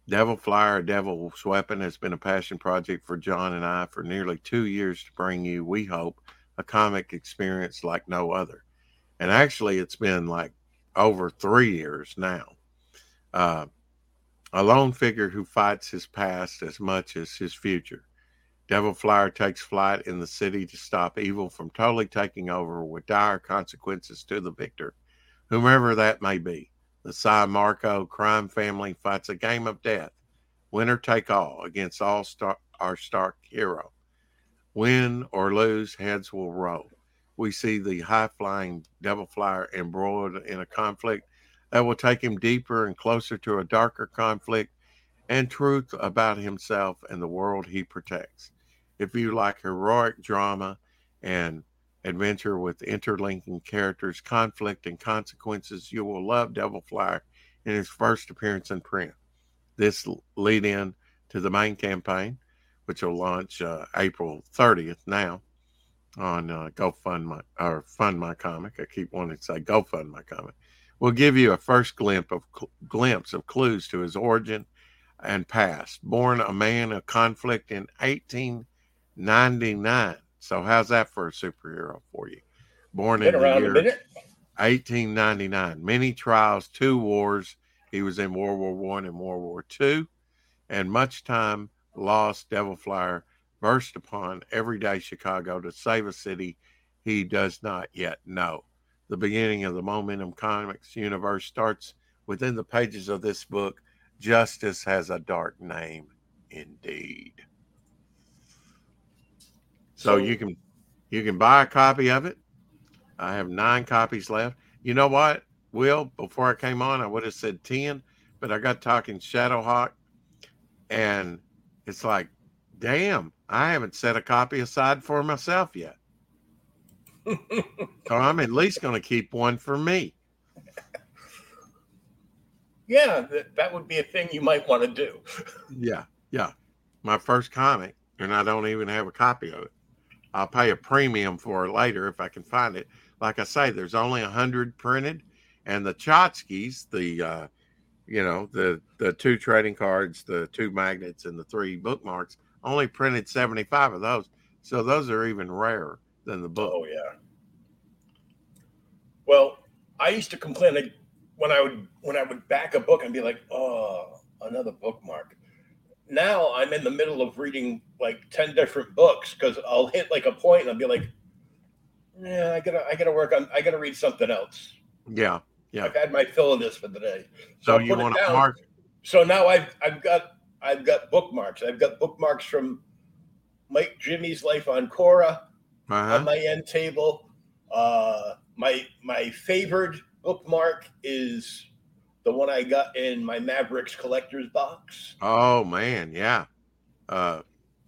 Devil Flyer, Devil's Weapon has been a passion project for John and I for nearly two years to bring you, we hope, a comic experience like no other. And actually, it's been like over three years now. Uh, a lone figure who fights his past as much as his future. Devil Flyer takes flight in the city to stop evil from totally taking over with dire consequences to the victor, whomever that may be. The Psi Marco crime family fights a game of death, winner take all, against all star- our Stark hero. Win or lose, heads will roll. We see the high flying devil flyer embroiled in a conflict that will take him deeper and closer to a darker conflict and truth about himself and the world he protects. If you like heroic drama and adventure with interlinking characters, conflict, and consequences, you will love Devil Flyer in his first appearance in print. This lead in to the main campaign, which will launch uh, April 30th now on uh, GoFund or Fund My Comic. I keep wanting to say GoFund My Comic. We'll give you a first glimpse of glimpse of clues to his origin and past. Born a man of conflict in 1899 so how's that for a superhero for you? Born Been in the year 1899, many trials, two wars. He was in World War One and World War Two, and much time lost. Devil Flyer burst upon everyday Chicago to save a city he does not yet know. The beginning of the Momentum Comics universe starts within the pages of this book. Justice has a dark name, indeed. So you can you can buy a copy of it. I have nine copies left. You know what, Will? Before I came on, I would have said ten, but I got talking Shadowhawk, and it's like, damn, I haven't set a copy aside for myself yet. so I'm at least going to keep one for me. Yeah, that, that would be a thing you might want to do. yeah, yeah. My first comic, and I don't even have a copy of it. I'll pay a premium for it later if I can find it. Like I say, there's only a hundred printed, and the tchotchkes, the uh, you know the the two trading cards, the two magnets, and the three bookmarks, only printed 75 of those. So those are even rarer than the book. Oh yeah. Well, I used to complain like, when I would when I would back a book and be like, oh, another bookmark now I'm in the middle of reading like 10 different books because I'll hit like a point and I'll be like, yeah, I gotta, I gotta work on, I gotta read something else. Yeah. Yeah. I've had my fill of this for the day. So, so you want to mark? So now I've, I've got, I've got bookmarks. I've got bookmarks from Mike Jimmy's life on Cora uh-huh. on my end table. Uh, my, my favorite bookmark is the one I got in my Mavericks collector's box. Oh man, yeah. Uh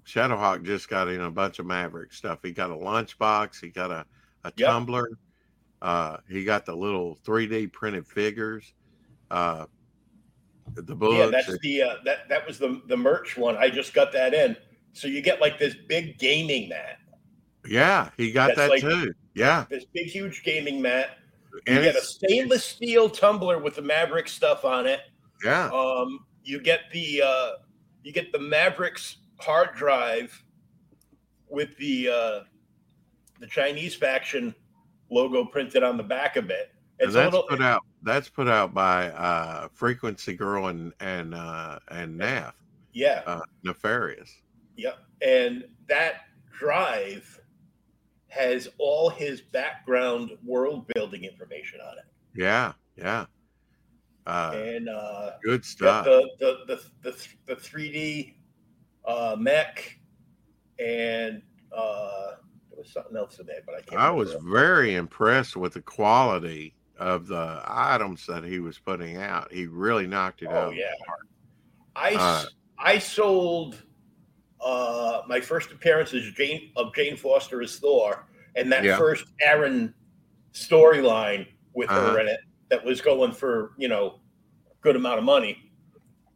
Shadowhawk just got in a bunch of Maverick stuff. He got a lunchbox, he got a, a yep. tumbler, uh, he got the little 3D printed figures, uh the books. Yeah, that's the uh, that that was the the merch one. I just got that in. So you get like this big gaming mat. Yeah, he got that like, too. Yeah. This big huge gaming mat you get a stainless steel tumbler with the Maverick stuff on it. Yeah. Um, you get the uh, you get the Mavericks hard drive with the uh, the Chinese faction logo printed on the back of it. It's that's little, put out. That's put out by uh, Frequency Girl and and uh, and NAF. Yeah. Uh, nefarious. Yeah, and that drive has all his background world building information on it. Yeah, yeah. Uh, and uh, good stuff. The the the the, the 3D uh, mech and uh, there was something else in there, but I can't. I was very impressed with the quality of the items that he was putting out. He really knocked it oh, out. yeah. I uh, I sold uh, my first appearance is Jane of Jane Foster as Thor, and that yeah. first Aaron storyline with uh-huh. her in it that was going for you know a good amount of money.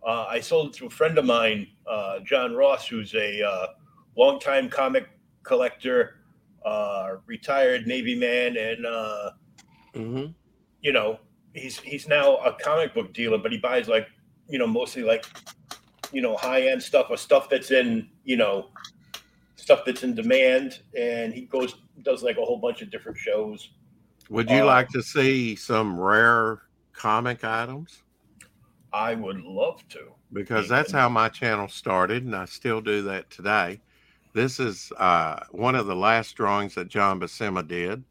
Uh, I sold it to a friend of mine, uh, John Ross, who's a uh, longtime comic collector, uh, retired Navy man, and uh, mm-hmm. you know he's he's now a comic book dealer, but he buys like you know mostly like you know high end stuff or stuff that's in you know stuff that's in demand, and he goes does like a whole bunch of different shows. Would you Uh, like to see some rare comic items? I would love to. Because that's how my channel started, and I still do that today. This is uh, one of the last drawings that John Buscema did.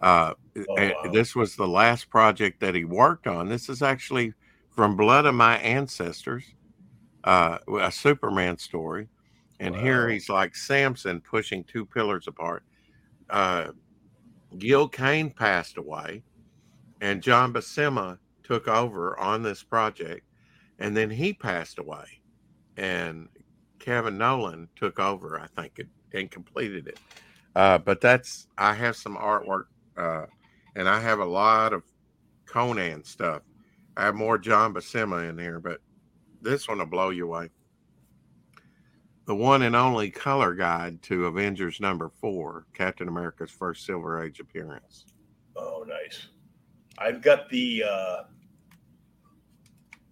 Uh, Oh, wow. This was the last project that he worked on. This is actually from Blood of My Ancestors, uh, a Superman story. And here he's like Samson pushing two pillars apart. Uh, Gil Kane passed away, and John Buscema took over on this project, and then he passed away, and Kevin Nolan took over, I think, and completed it. Uh, but that's I have some artwork, uh, and I have a lot of Conan stuff. I have more John Buscema in here, but this one will blow you away. The one and only color guide to Avengers number four, Captain America's first Silver Age appearance. Oh, nice. I've got the. uh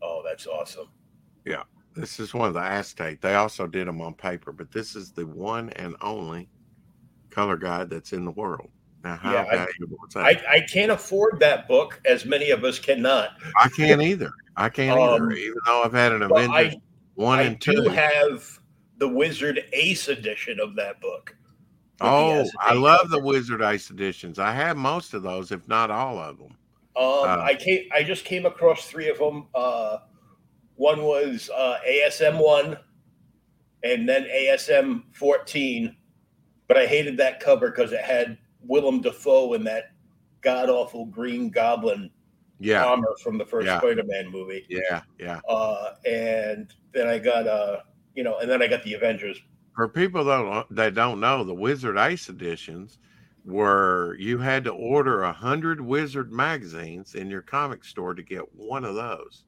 Oh, that's awesome. Yeah, this is one of the Aztec. They also did them on paper, but this is the one and only color guide that's in the world. Now, how Yeah, I- valuable is that? I, I can't afford that book, as many of us cannot. I can't either. I can't Um, either. Even though I've had an Avengers I, one I and do two. have the Wizard Ace edition of that book. oh, I love the. Wizard Ace editions. I have most of those, if not all of them. Um, Uh, I came. I just came across three of them. Uh, one was uh, ASM one, and then ASM fourteen. But I hated that cover because it had Willem Dafoe in that god awful Green Goblin Yeah, from the first Yeah. Spider-Man movie. yeah, yeah. Uh, and then I got uh, you know, and then I got the Avengers. For people that that don't know, the Wizard Ace editions were you had to order a hundred Wizard magazines in your comic store to get one of those,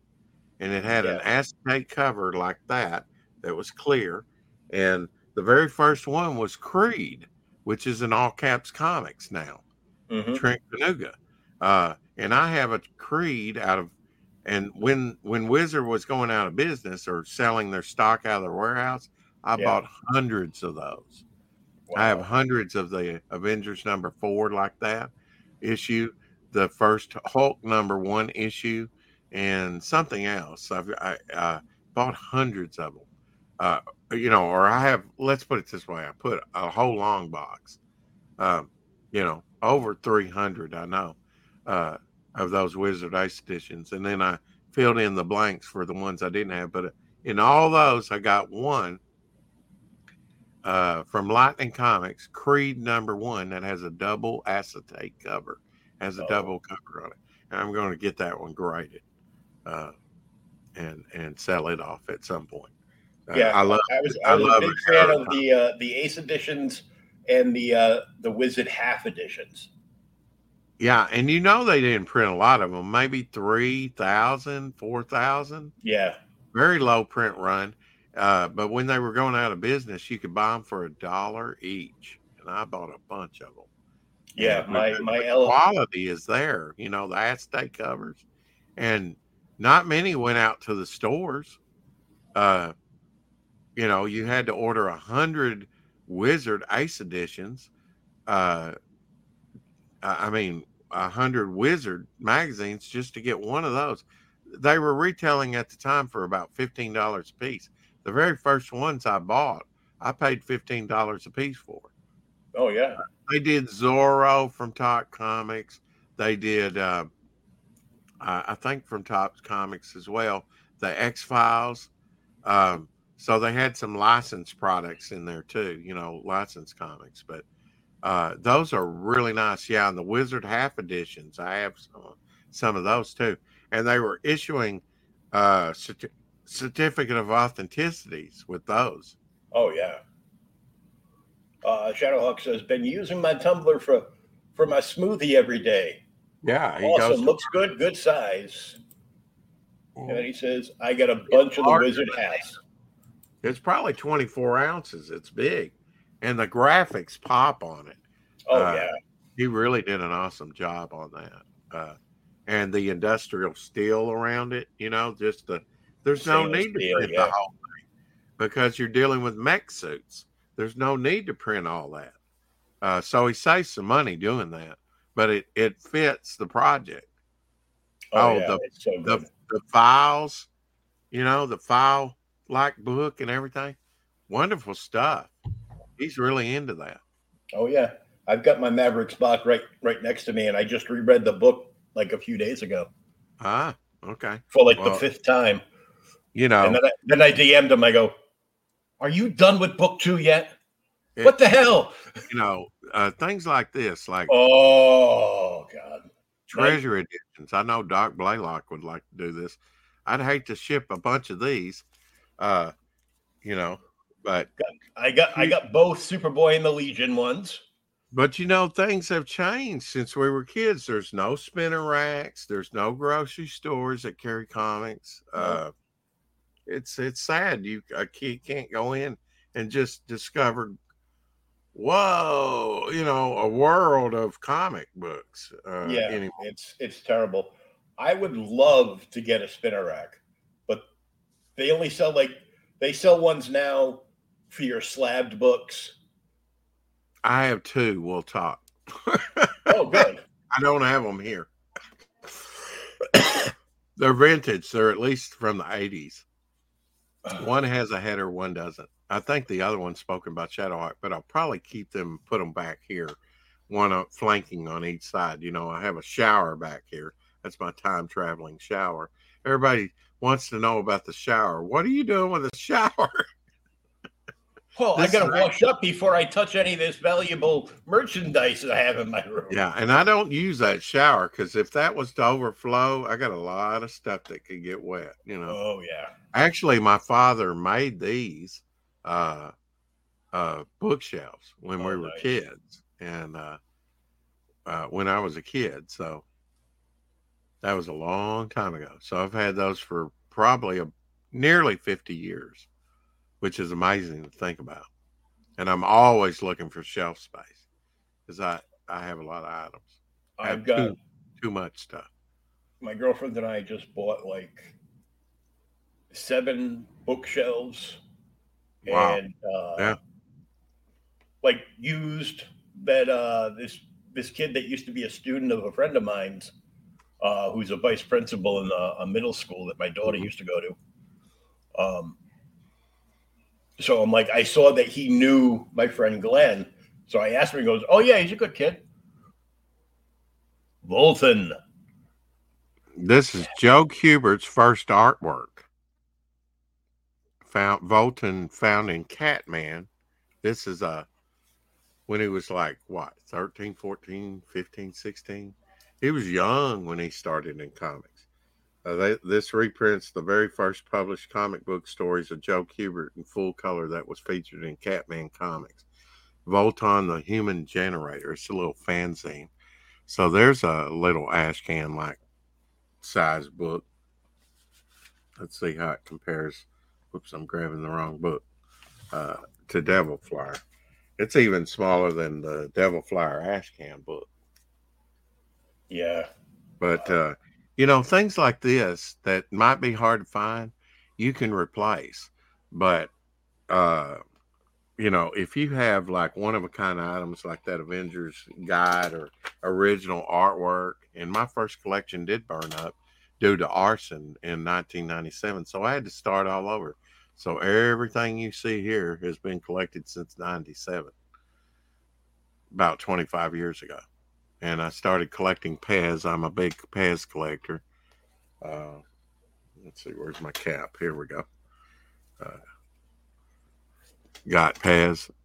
and it had an Yeah. acetate cover like that that was clear, and the very first one was Creed, which is in all caps comics now. Mhm. Trent Kaniuga. Uh, and I have a Creed out of, and when when Wizard was going out of business or selling their stock out of their warehouse, I Yeah. bought hundreds of those. I have hundreds of the Avengers number four like that issue, the first Hulk number one issue, and something else. I've I, uh, bought hundreds of them. Uh, you know, or I have. Let's put it this way: I put a whole long box. Um, you know, over three hundred. I know uh, of those Wizard Ace editions, and then I filled in the blanks for the ones I didn't have. But in all those, I got one uh, from Lightning Comics, Creed number one, that has a double acetate cover, has a Oh. double cover on it. And I'm going to get that one graded, uh, and and sell it off at some point. Uh, Yeah, I love. I was, I I was love a big fan of the uh, the Ace editions and the uh, the Wizard half editions. Yeah, and you know they didn't print a lot of them, maybe 3,000, 4,000. Yeah, very low print run. Uh, but when they were going out of business, you could buy them for a dollar each, and I bought a bunch of them. yeah. And My my quality is there, you know, the acetate covers, and not many went out to the stores. Uh, you know, you had to order a hundred Wizard Ace editions. Uh, I I mean, a hundred Wizard magazines just to get one of those. They were retailing at the time for about fifteen dollars a piece. The very first ones I bought, I paid fifteen dollars a piece for. oh yeah, They did Zorro from Topps Comics. They did, uh, I I think, from Topps Comics as well. The X Files. Um, so they had some licensed products in there too. You know, licensed comics, but uh, those are really nice. Yeah, and the Wizard half editions, I have some, some of those too. And they were issuing uh, certi- certificate of authenticities with those. oh yeah. Uh, Shadowhawk says, "Been using my tumbler for for my smoothie every day. Yeah, he Awesome, goes. looks good, good size." And he says, "I got a bunch of the Wizard hats." It's probably 24 ounces. It's big. And the graphics pop on it. Oh Uh, yeah, He really did an awesome job on that. Uh, and the industrial steel around it. You know, just the there's no need to steel, print yeah. the whole thing because you're dealing with mech suits. There's no need to print all that. Uh, so he saves some money doing that, but it it fits the project. Oh, Oh, yeah, the- so The the files, you know, the file like book and everything, wonderful stuff. He's really into that. oh yeah, I've got my Mavericks box right right next to me, and I just reread the book like a few days ago Ah, okay. for like Well, the fifth time. You know, And then I, then I DM'd him. I go, "Are you done with book two yet? It- what the hell?" you know, uh, things like this, like Oh God. treasure editions. I know Doc Blaylock would like to do this. I'd hate to ship a bunch of these, uh, you know, but I got I got both Superboy and the Legion ones. but you know, things have changed since we were kids. There's no spinner racks. There's no grocery stores that carry comics. Uh, it's it's sad you a kid can't go in and just discover, whoa, you know, a world of comic books. Uh, yeah, anymore. it's it's terrible. I would love to get a spinner rack, but they only sell like they sell ones now for your slabbed books. I have two. We'll talk. Oh, good. I don't have them here. They're vintage. They're at least from the 80s. One has a header, one doesn't. I think the other one's spoken by Shadowhawk, but I'll probably keep them, put them back here, one up flanking on each side. You know, I have a shower back here. That's my time traveling shower. Everybody wants to know about the shower. What are you doing with a shower? Well, I gotta rack- wash up before I touch any of this valuable merchandise that I have in my room. Yeah, and I don't use that shower because if that was to overflow, I got a lot of stuff that could get wet. You know, Oh yeah. actually, my father made these uh, uh, bookshelves when we Oh, were nice. kids, and uh, uh, when I was a kid. So that was a long time ago. So I've had those for probably a, nearly fifty years, which is amazing to think about. And I'm always looking for shelf space because I I have a lot of items I have got too, too much stuff. my girlfriend and I just bought like seven bookshelves Wow. and uh, Yeah. like used that uh, this this kid that used to be a student of a friend of mine's uh, who's a vice principal in a, a middle school that my daughter Mhm. used to go to. Um, so I'm like, I saw that he knew my friend Glenn. So I asked him, he goes, Oh, yeah, he's a good kid. Volton. This is Joe Kubert's first artwork. Found Volton found in Catman. This is a when he was like what 13, 14, 15, 16. He was young when he started in comics. Uh, they, this reprints the very first published comic book stories of Joe Kubert in full color that was featured in Catman Comics. Volton, the Human Generator. It's a little fanzine. So there's a little ash can like size book. Let's see how it compares. Whoops, I'm grabbing the wrong book. Uh, to Devil Flyer. It's even smaller than the Devil Flyer ash can book. Yeah. But uh, you know, things like this that might be hard to find, you can replace. But uh, you know, if you have like one of a kind items like that Avengers guide or original artwork, and my first collection did burn up due to arson in 1997, so I had to start all over. So everything you see here has been collected since 97, about 25 years ago and I started collecting Pez. I'm a big Pez collector. Uh, let's see, where's my cap? Here we go. Uh, got Pez.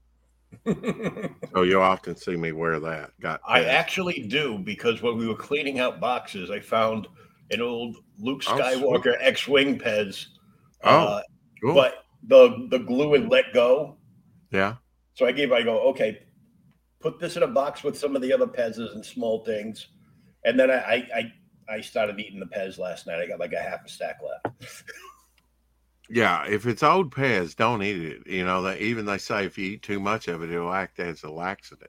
So you'll often see me wear that. Got I actually do because when we were cleaning out boxes, I found an old Luke Oh. Skywalker X-wing Pez. Oh, uh, cool. but the the glue had let go. yeah. So I gave I go, okay, put this in a box with some of the other Pez's and small things. And then I I I, I started eating the Pez last night. I got like a half a stack left. Yeah, if it's old Pez, don't eat it. You know, they, even they say if you eat too much of it, it'll act as a laxative.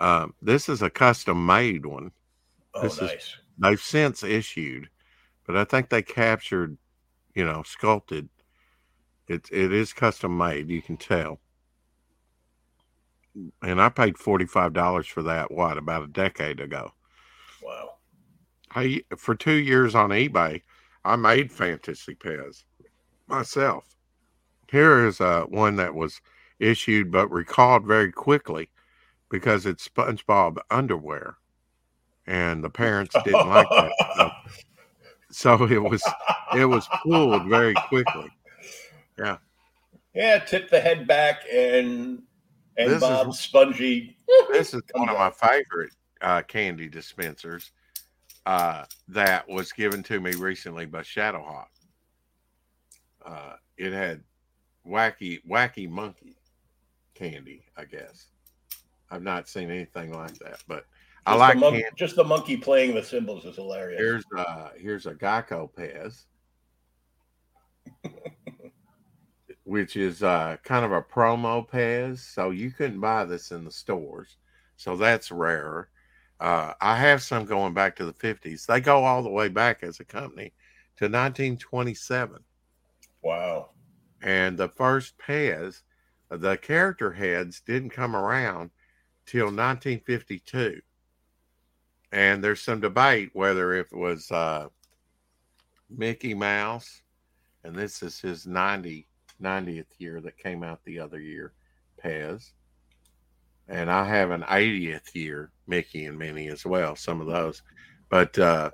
Um, this is a custom made one. Oh, This is- nice. they've since issued, but I think they captured, you know, sculpted. It it is custom made. You can tell. And I paid forty five dollars for that. What about a decade ago? Wow. I for two years on eBay, I made fantasy pairs myself. Here is uh, one that was issued but recalled very quickly because it's SpongeBob underwear, and the parents didn't like that. So, so it was it was pulled very quickly. Yeah. Yeah, tip the head back and and This is- spongy. This is one of my favorite uh, candy dispensers uh, that was given to me recently by Shadowhawk. Uh, it had wacky, wacky monkey candy, I guess. I've not seen anything like that, but I like the mon- just the monkey playing the cymbals is hilarious. Here's uh here's a Geico Pez, which is uh kind of a promo Pez, so you couldn't buy this in the stores, so that's rare. Uh, I have some going back to the 50s. They go all the way back as a company to 1927, wow. and the first Pez, the character heads didn't come around till 1952 and there's some debate whether it was uh, Mickey Mouse, and this is his 90, 90th year that came out the other year, Pez. And I have an 80th year Mickey and Minnie as well, some of those. But uh,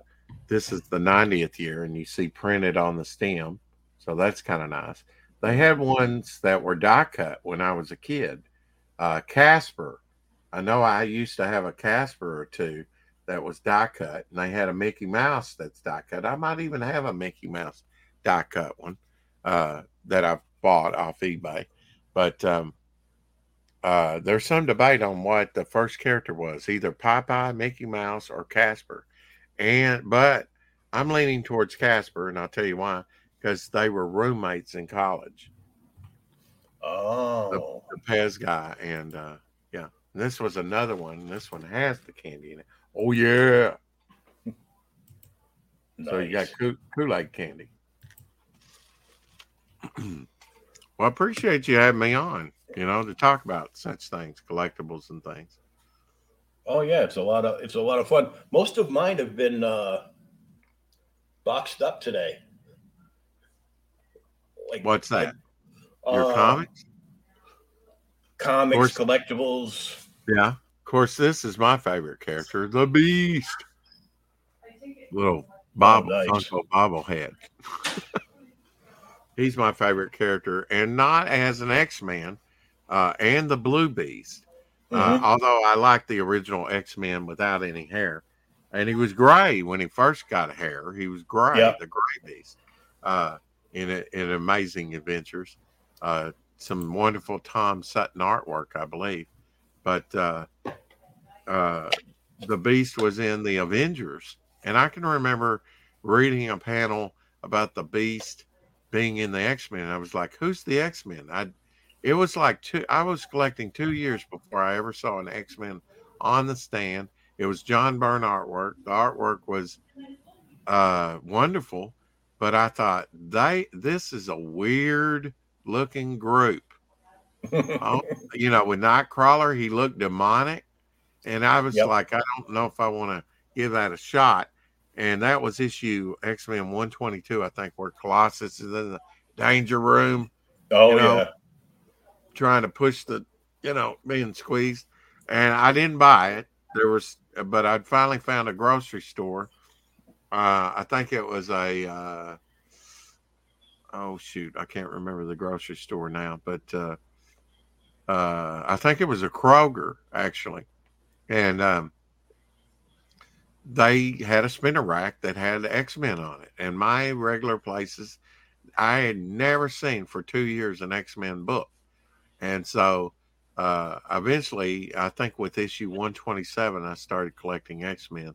this is the 90th year, and you see printed on the stem. So that's kind of nice. They had ones that were die cut when I was a kid. Uh, Casper. I know I used to have a Casper or two that was die cut, and they had a Mickey Mouse that's die cut. I might even have a Mickey Mouse die cut one uh, that I've bought off eBay. But um, uh, there's some debate on what the first character was, either Popeye, Mickey Mouse, or Casper. And but I'm leaning towards Casper, and I'll tell you why. Because they were roommates in college, Oh. the Pez guy, and uh, yeah, and this was another one. This one has the candy in it. Oh yeah. So you got nice. Kool Aid candy. well, I appreciate you having me on, you know, to talk about such things, collectibles and things. Oh yeah, it's a lot of it's a lot of fun. Most of mine have been uh boxed up today. Like What's that? Your uh, comics? Comics, Course- collectibles. Yeah. Of course, this is my favorite character, the Beast. Little Bob Oh, nice. Funko bobblehead. He's my favorite character, and not as an X Man, uh, and the Blue Beast. Uh, Mhm. although I like the original X Men without any hair, and he was gray when he first got hair. He was gray, Yeah. the Gray Beast, uh, in a, in Amazing Adventures. Uh, some wonderful Tom Sutton artwork, I believe. But uh, uh, the Beast was in the Avengers, and I can remember reading a panel about the Beast being in the X Men. I was like, "Who's the X Men?" I it was like two. I was collecting two years before I ever saw an X Men on the stand. It was John Byrne artwork. The artwork was uh, wonderful, but I thought they this is a weird looking group. Oh, you know, with Nightcrawler, he looked demonic, and I was Yep. like, I don't know if I want to give that a shot. And that was issue X Men 122, I think, where Colossus is in the danger room oh you know, yeah. trying to push the, you know, being squeezed. And I didn't buy it. There was, but I'd finally found a grocery store. Uh, I think it was a, uh, oh shoot, I can't remember the grocery store now, but uh, uh, I think it was a Kroger actually, and um, they had a spinner rack that had X Men on it, and my regular places I had never seen for two years an X Men book. And so uh, eventually, I think with issue 127, I started collecting X Men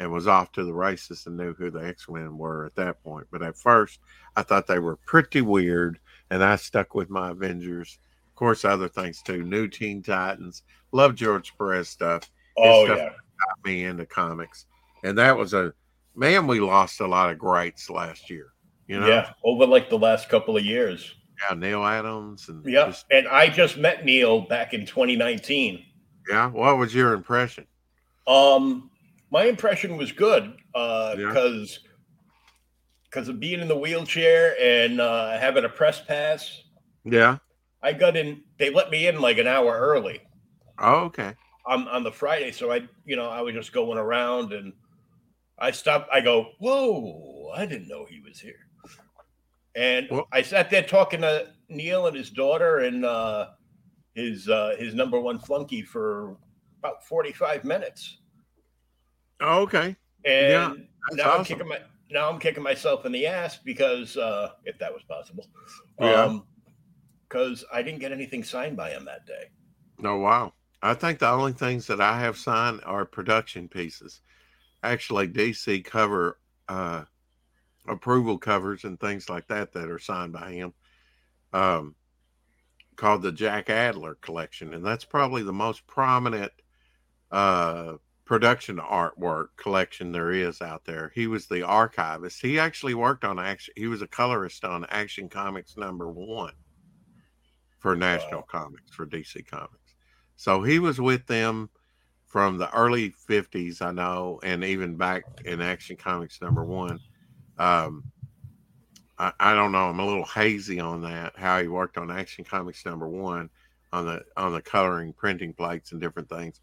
and was off to the races and knew who the X Men were at that point. But at first, I thought they were pretty weird, and I stuck with my Avengers. Of course, other things too. New Teen Titans. Love George Perez stuff Oh stuff- yeah. Got me into comics. And that was a man, we lost a lot of greats last year. You know, Yeah, over like the last couple of years. yeah, Neal Adams and Yeah, just- and I just met Neal back in 2019. yeah. What was your impression? Um, my impression was good uh, Yeah. because because of being in the wheelchair and uh, having a press pass. Yeah. I got in. They let me in like an hour early Oh, okay. On on the Friday, so I you know I was just going around and I stopped. I go, whoa! I didn't know he was here. And Well- I sat there talking to Neal and his daughter and uh, his uh, his number one flunky for about forty five minutes. Oh, okay. And Yeah, now I'm kicking my now I'm kicking myself in the ass because uh if that was possible. Yeah. Um because I didn't get anything signed by him that day. Oh wow. I think the only things that I have signed are production pieces. Actually, DC cover uh, approval covers and things like that that are signed by him. Um, called the Jack Adler collection, and that's probably the most prominent uh, production artwork collection there is out there. He was the archivist. He actually worked on action. He was a colorist on Action Comics number one for National Comics for DC Comics. So he was with them from the early 50s, I know, and even back in Action Comics number one. Um, I, I don't know. I'm a little hazy on that. How he worked on Action Comics number one on the on the coloring, printing plates, and different things,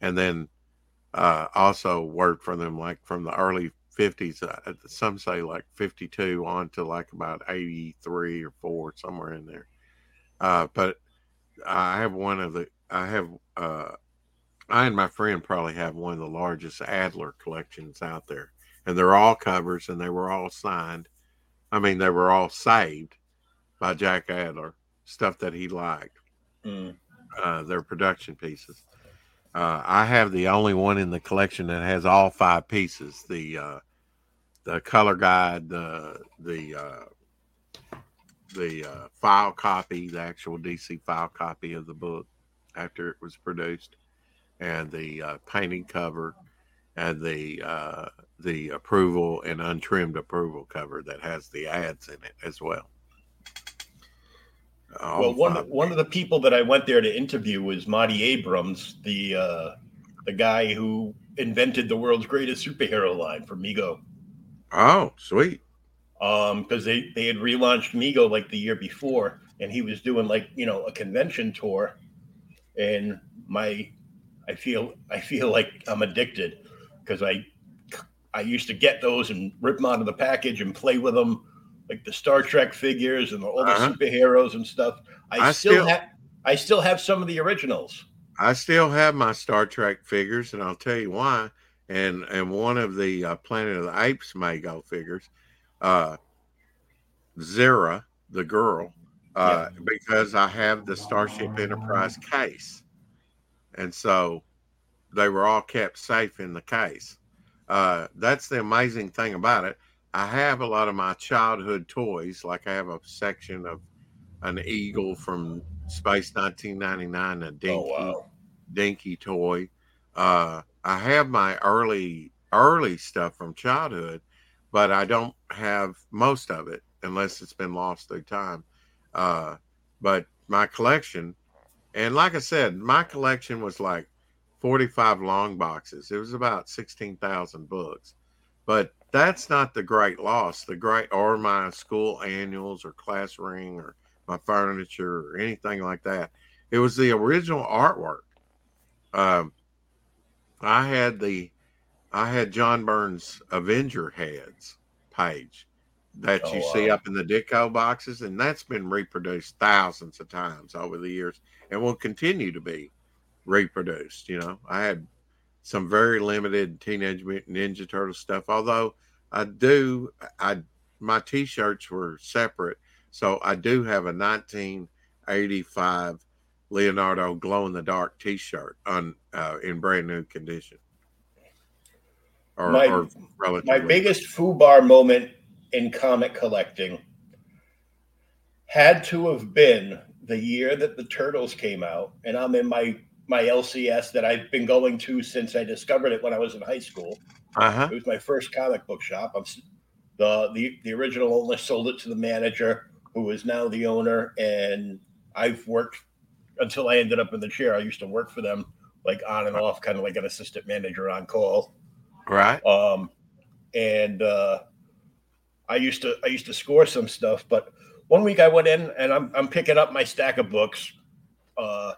and then uh, also worked for them like from the early 50s. Uh, some say like 52 on to like about 83 or four, somewhere in there. Uh, but I have one of the I have uh I and my friend probably have one of the largest Adler collections out there. And they're all covers and they were all signed. I mean they were all saved by Jack Adler, stuff that he liked. Mm. Uh their production pieces. Uh I have the only one in the collection that has all five pieces. The uh the color guide, the the uh the uh, file copy, the actual DC file copy of the book after it was produced, and the uh, painting cover, and the uh, the approval and untrimmed approval cover that has the ads in it as well. All well, one five. one of the people that I went there to interview was Marty Abrams, the uh the guy who invented the world's greatest superhero line for Mego. oh sweet Um, because they they had relaunched Mego like the year before, and he was doing like you know a convention tour, and my I feel I feel like I'm addicted because I I used to get those and rip them out of the package and play with them, like the Star Trek figures and all the Uh-huh. superheroes and stuff. I, I still, still- have I still have some of the originals. I still have my Star Trek figures, and I'll tell you why. And and one of the uh, Planet of the Apes Mego figures, uh, Zira, the girl, uh, because I have the Starship Enterprise case, and so they were all kept safe in the case. Uh, that's the amazing thing about it. I have a lot of my childhood toys, like I have a section of an eagle from Space 1999, a dinky Oh wow! dinky toy. Uh, I have my early early stuff from childhood, but I don't have most of it unless it's been lost through time. Uh, but my collection, and like I said, my collection was like 45 long boxes. It was about 16,000 books. But that's not the great loss. The great, or my school annuals or class ring or my furniture or anything like that. It was the original artwork. Um, I had the, I had John Byrne's Avenger heads page that Oh, you see wow. up in the Ditko boxes, and that's been reproduced thousands of times over the years, and will continue to be reproduced. You know, I had some very limited Teenage Mutant Ninja Turtle stuff, although I do, I my T-shirts were separate, so I do have a 1985 Leonardo glow in the dark T-shirt on uh, in brand new condition. Or, My- or My biggest foobar moment in comic collecting had to have been the year that the Turtles came out, and I'm in my my LCS that I've been going to since I discovered it when I was in high school. Uh-huh. It was my first comic book shop. I'm the the the original owner sold it to the manager, who is now the owner, and I've worked until I ended up in the chair. I used to work for them, like on and off, kind of like an assistant manager on call. Right. Um, and uh, I used to I used to score some stuff, but one week I went in and I'm I'm picking up my stack of books. Uh,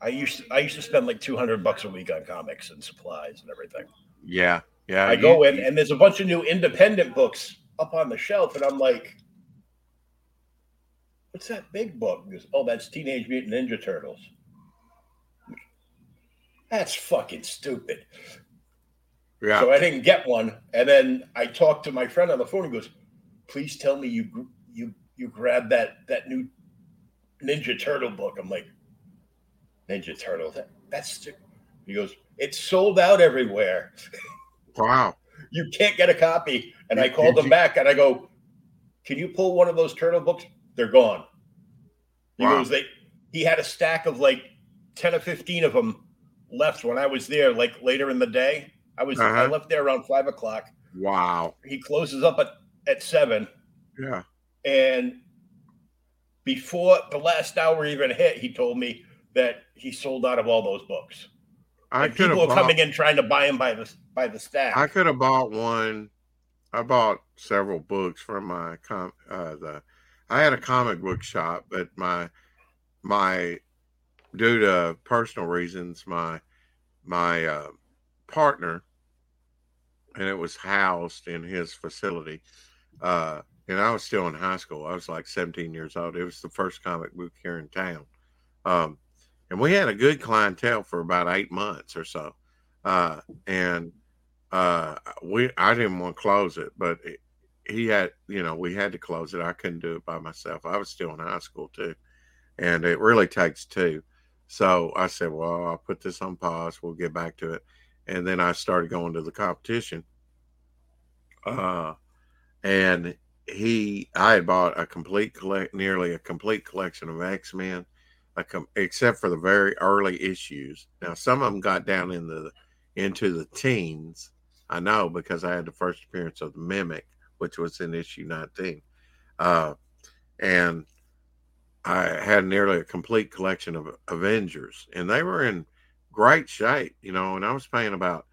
I used to, I used to spend like two hundred bucks a week on comics and supplies and everything. Yeah. Yeah. I you- go in and there's a bunch of new independent books up on the shelf, and I'm like, "What's that big book?" Goes, "Oh, that's Teenage Mutant Ninja Turtles." That's fucking stupid. Yeah. So I didn't get one, and then I talked to my friend on the phone. And he goes, "Please tell me you you you grabbed that that new Ninja Turtle book." I'm like, "Ninja Turtle? That that's." stu-" He goes, "It's sold out everywhere. wow. You can't get a copy." And I called did them you- back, and I go, "Can you pull one of those turtle books? They're gone." He Wow. goes, "They." He had a stack of like ten or fifteen of them left when I was there, like later in the day. I was I Uh-huh. left there around five o'clock. Wow. he closes up at, at seven Yeah. and before the last hour even hit he told me that he sold out of all those books I and people bought, coming in trying to buy them by the by the stack I could have bought one. I bought several books from my com uh the I had a comic book shop, but my my due to personal reasons, my my uh partner and it was housed in his facility. Uh and I was still in high school. I was like 17 years old. It was the first comic book here in town. Um and we had a good clientele for about eight months or so. Uh and uh we I didn't want to close it, but it, he had, you know, we had to close it. I couldn't do it by myself. I was still in high school too. And it really takes two. So I said, well, I'll put this on pause. We'll get back to it. And then I started going to the competition. Uh, and he, I had bought a complete collect, nearly a complete collection of X Men, com- except for the very early issues. Now, some of them got down in the into the teens. I know because I had the first appearance of the Mimic, which was in issue 19. Uh, and I had nearly a complete collection of Avengers, and they were in great shape, you know. And I was paying about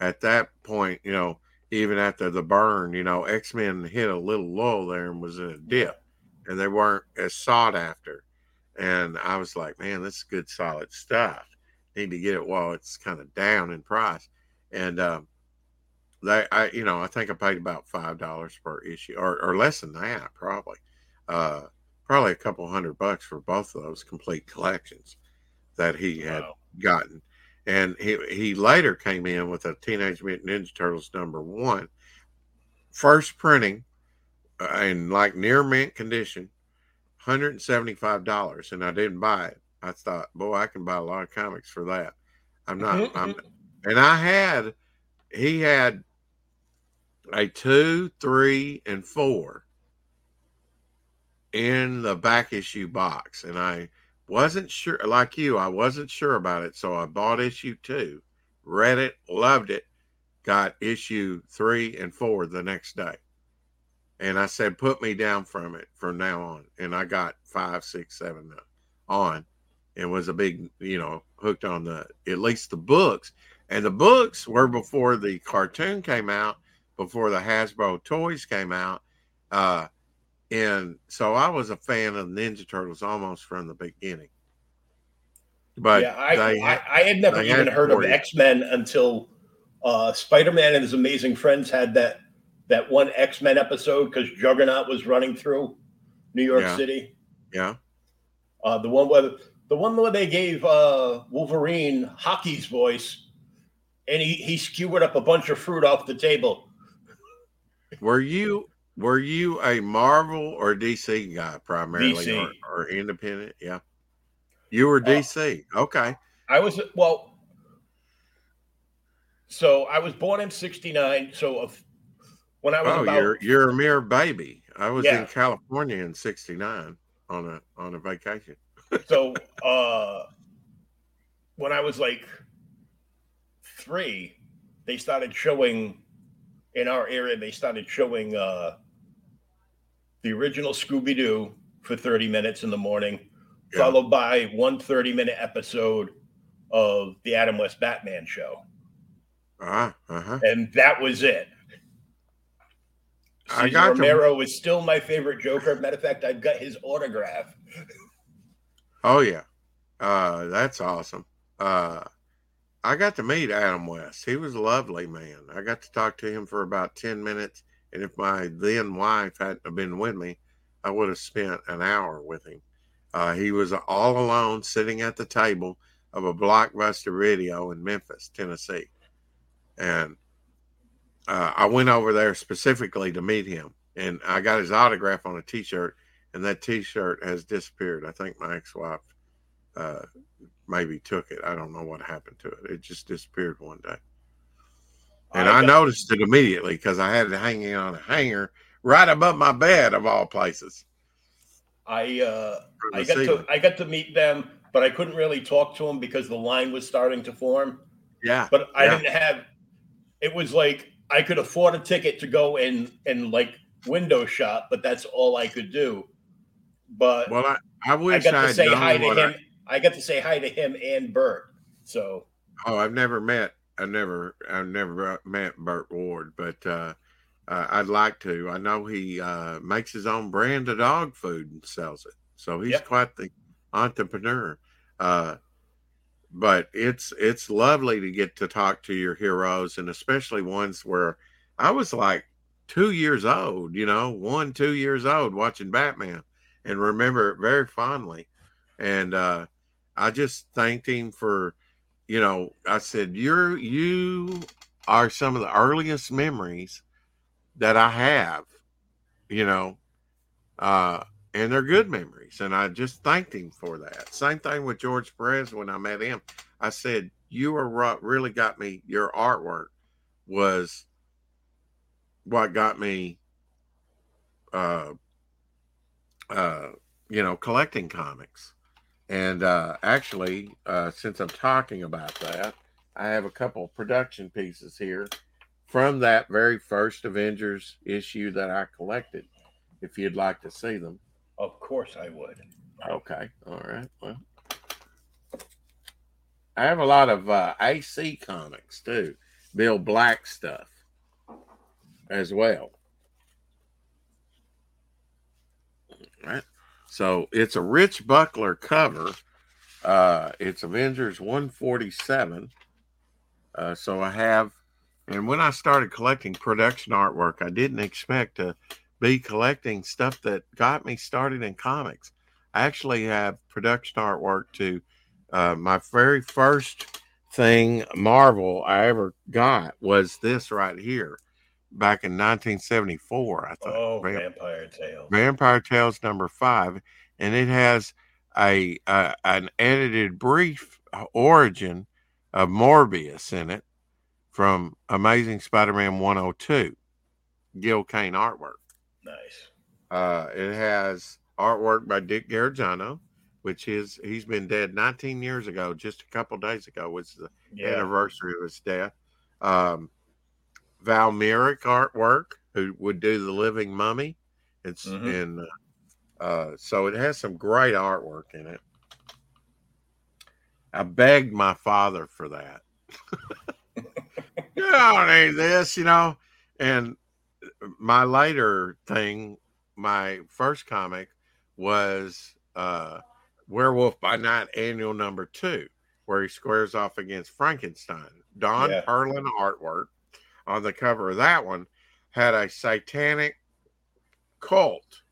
at that point, you know, even after the burn, you know, X Men hit a little lull there and was in a dip, and they weren't as sought after. And I was like, man, this is good, solid stuff. Need to get it while it's kind of down in price. And um, they, I, you know, I think I paid about five dollars per issue, or, or less than that, probably. Uh, probably a couple hundred bucks for both of those complete collections that he had Wow. gotten. And he he later came in with a Teenage Mutant Ninja Turtles number one, first printing, uh, in like near mint condition, hundred and seventy five dollars, and I didn't buy it. I thought, boy, I can buy a lot of comics for that. I'm not. I'm, and I had, he had a two, three, and four in the back issue box, and I wasn't sure, like you, I wasn't sure about it, so I bought issue two, read it, loved it, got issue three and four the next day, and I said, put me down from it from now on, and I got five, six, seven on, and was a big, you know, hooked on the at least the books, and the books were before the cartoon came out, before the Hasbro toys came out. Uh, and so I was a fan of Ninja Turtles almost from the beginning. But yeah, I, they I, I had never even had heard of. X Men until uh, Spider Man and his amazing friends had that that one X Men episode because Juggernaut was running through New York Yeah. City. yeah, Uh, the one where the one where they gave uh, Wolverine hockey's voice, and he he skewered up a bunch of fruit off the table. were you were you a Marvel or DC guy primarily, DC. Or, or independent? Yeah, you were Uh, DC. okay, I was well. So I was born in '69. So of, when I was oh, about you're you're a mere baby. I was Yeah. in California in '69 on a on a vacation. so uh when I was like three, they started showing in our area. They started showing uh, the original Scooby Doo for 30 minutes in the morning, yeah. followed by one 30 minute episode of the Adam West Batman show. Uh-huh, uh-huh. And that was it. Cesar I got Romero to... is still my favorite Joker. Matter of fact, I've got his autograph. Oh yeah, uh, that's awesome. Uh, I got to meet Adam West. He was a lovely man. I got to talk to him for about ten minutes, and if my then wife hadn't been with me, I would have spent an hour with him. Uh, he was all alone, sitting at the table of a blockbuster video in Memphis, Tennessee, and uh, I went over there specifically to meet him, and I got his autograph on a T-shirt, and that T-shirt has disappeared. I think my ex-wife uh, maybe took it. I don't know what happened to it. It just disappeared one day, and I, I noticed it immediately because I had it hanging on a hanger right above my bed, of all places. I uh, I got to I got to meet them, but I couldn't really talk to them because the line was starting to form. Yeah, but I yeah. didn't have. It was like I could afford a ticket to go in and like window shop, but that's all I could do. But well, I, I wish I got to I'd say hi to him. I, I got to say hi to him and Burt. So oh, I've never met. I never, I've never met Burt Ward, but uh, uh, I'd like to. I know he uh, makes his own brand of dog food and sells it, so he's yep. quite the entrepreneur. Uh, but it's it's lovely to get to talk to your heroes and especially ones where I was like two years old, you know, one, two years old watching Batman and remember it very fondly. And uh I just thanked him for, you know, I said, You're you are some of the earliest memories that I have, you know, uh and they're good memories. And I just thanked him for that. Same thing with George Perez when I met him. I said, "You are what really got me. Your artwork was what got me, uh, uh, you know, collecting comics." And uh, actually, uh, since I'm talking about that, I have a couple production pieces here from that very first Avengers issue that I collected. If you'd like to see them. Of course I would. Okay. All right. Well, I have a lot of uh, AC comics too, Bill Black stuff as well. All right. So it's a Rich Buckler cover. Uh, it's Avengers 147. Uh, so I have, and when I started collecting production artwork, I didn't expect to be collecting stuff that got me started in comics. I actually have production artwork to uh, my very first thing Marvel I ever got was this right here back in 1974. I thought. Oh, Vamp- Vampire Tales. Vampire Tales number five, and it has a, a an edited brief origin of Morbius in it from Amazing Spider-Man 102. Gil Kane artwork. Nice. Uh, it has artwork by Dick Giordano, which is he's been dead 19 years ago. Just a couple days ago was the yeah. anniversary of his death. Um, Val Mayerik artwork, who would do the Living Mummy. It's mm-hmm. and uh, uh, so it has some great artwork in it. I begged my father for that. you don't need this, you know. And my later thing, my first comic was uh, Werewolf by Night Annual Number Two, where he squares off against Frankenstein. Don yeah. Perlin artwork on the cover of that one had a satanic cult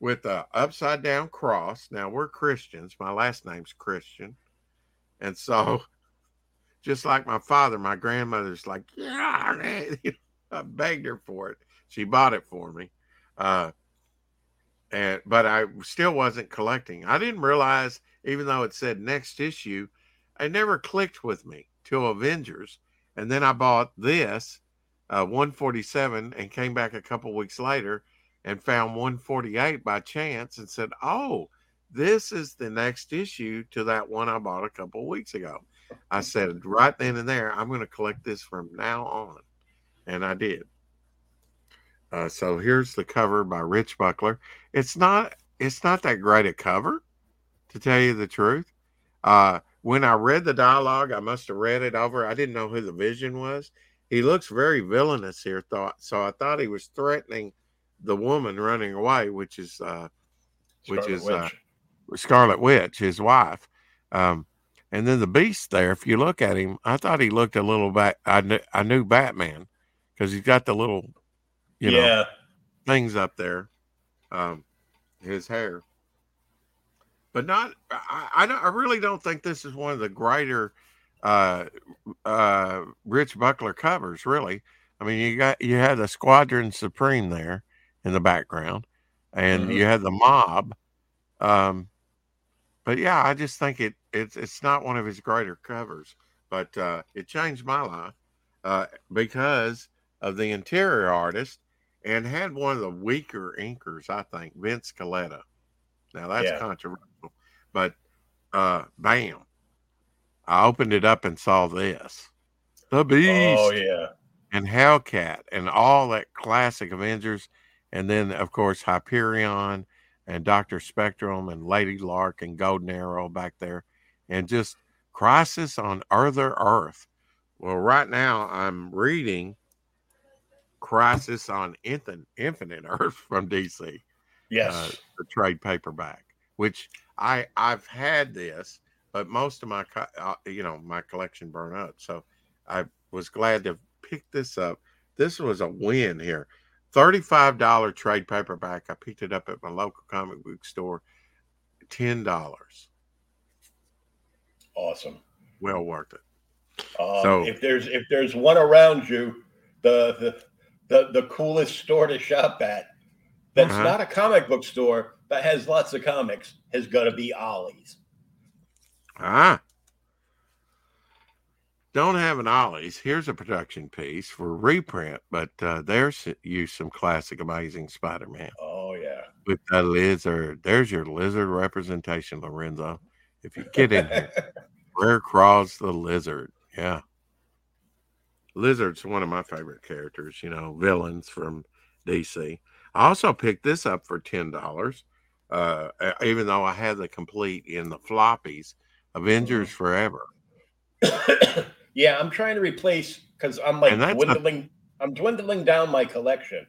with a upside down cross. Now we're Christians. My last name's Christian, and so just like my father, my grandmother's like, yeah, I begged her for it. She bought it for me. Uh, and but I still wasn't collecting. I didn't realize, even though it said next issue, it never clicked with me till Avengers, and then I bought this uh, 147 and came back a couple weeks later and found 148 by chance and said, "Oh, this is the next issue to that one I bought a couple weeks ago. I said right then and there, I'm going to collect this from now on, and I did. Uh, so here's the cover by Rich Buckler. It's not it's not that great a cover, to tell you the truth. Uh, when I read the dialogue, I must have read it over. I didn't know who the Vision was. He looks very villainous here, thought so. I thought he was threatening the woman running away, which is uh, which Scarlet is uh, Witch. Scarlet Witch, his wife. Um, and then the Beast there, if you look at him, I thought he looked a little back. I knew, I knew Batman because he's got the little, you know, things up there, um, his hair. But not, I, I, don't, I really don't think this is one of the greater uh, uh, Rich Buckler covers. Really, I mean, you got you had the Squadron Supreme there in the background, and Mhm. you had the mob. Um, but yeah, I just think it it's it's not one of his greater covers, but uh, it changed my life uh, because of the interior artist and had one of the weaker inkers, I think, Vince Colletta. Now that's Yeah. controversial, but uh, bam, I opened it up and saw this, the Beast Oh yeah. and Hellcat and all that classic Avengers, and then of course Hyperion and Doctor Spectrum and Lady Lark and Golden Arrow back there, and just Crisis on Other Earth. Well, right now I'm reading Crisis on Infin- Infinite Earth from DC, Yes. uh, the trade paperback, which I I've had this, but most of my uh, you know my collection burned up, so I was glad to pick this up. This was a win here. $35 trade paperback. I picked it up at my local comic book store. $10. awesome. Well worth it. Um, So- if there's if there's one around you, the the the, the coolest store to shop at that's Uh-huh. not a comic book store but has lots of comics has got to be Ollie's. Ah. Don't have an Ollie's. Here's a production piece for reprint, but uh, there's you some classic Amazing Spider Man Oh yeah. with the lizard. There's your lizard representation, Lorenzo. If you get in here. Where crawls the lizard? Yeah. Lizard's one of my favorite characters, you know, villains from DC. I also picked this up for ten dollars. Uh, even though I had the complete in the floppies, Avengers Forever. yeah, I'm trying to replace because I'm like And that's a- dwindling. I'm dwindling down my collection.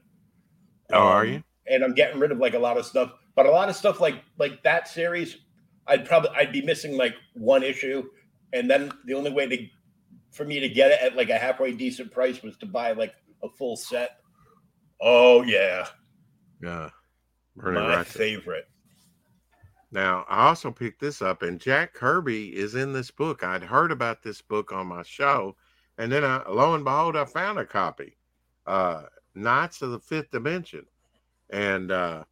Oh, are Um, you? And I'm getting rid of like a lot of stuff, but a lot of stuff like like that series, I'd probably I'd be missing like one issue, and then the only way to for me to get it at like a halfway decent price was to buy like a full set. Oh yeah, Yeah. Bernie my Wrightson. favorite. Now, I also picked this up, and Jack Kirby is in this book. I'd heard about this book on my show, and then I, lo and behold, I found a copy. Uh, Knights of the Fifth Dimension, and uh,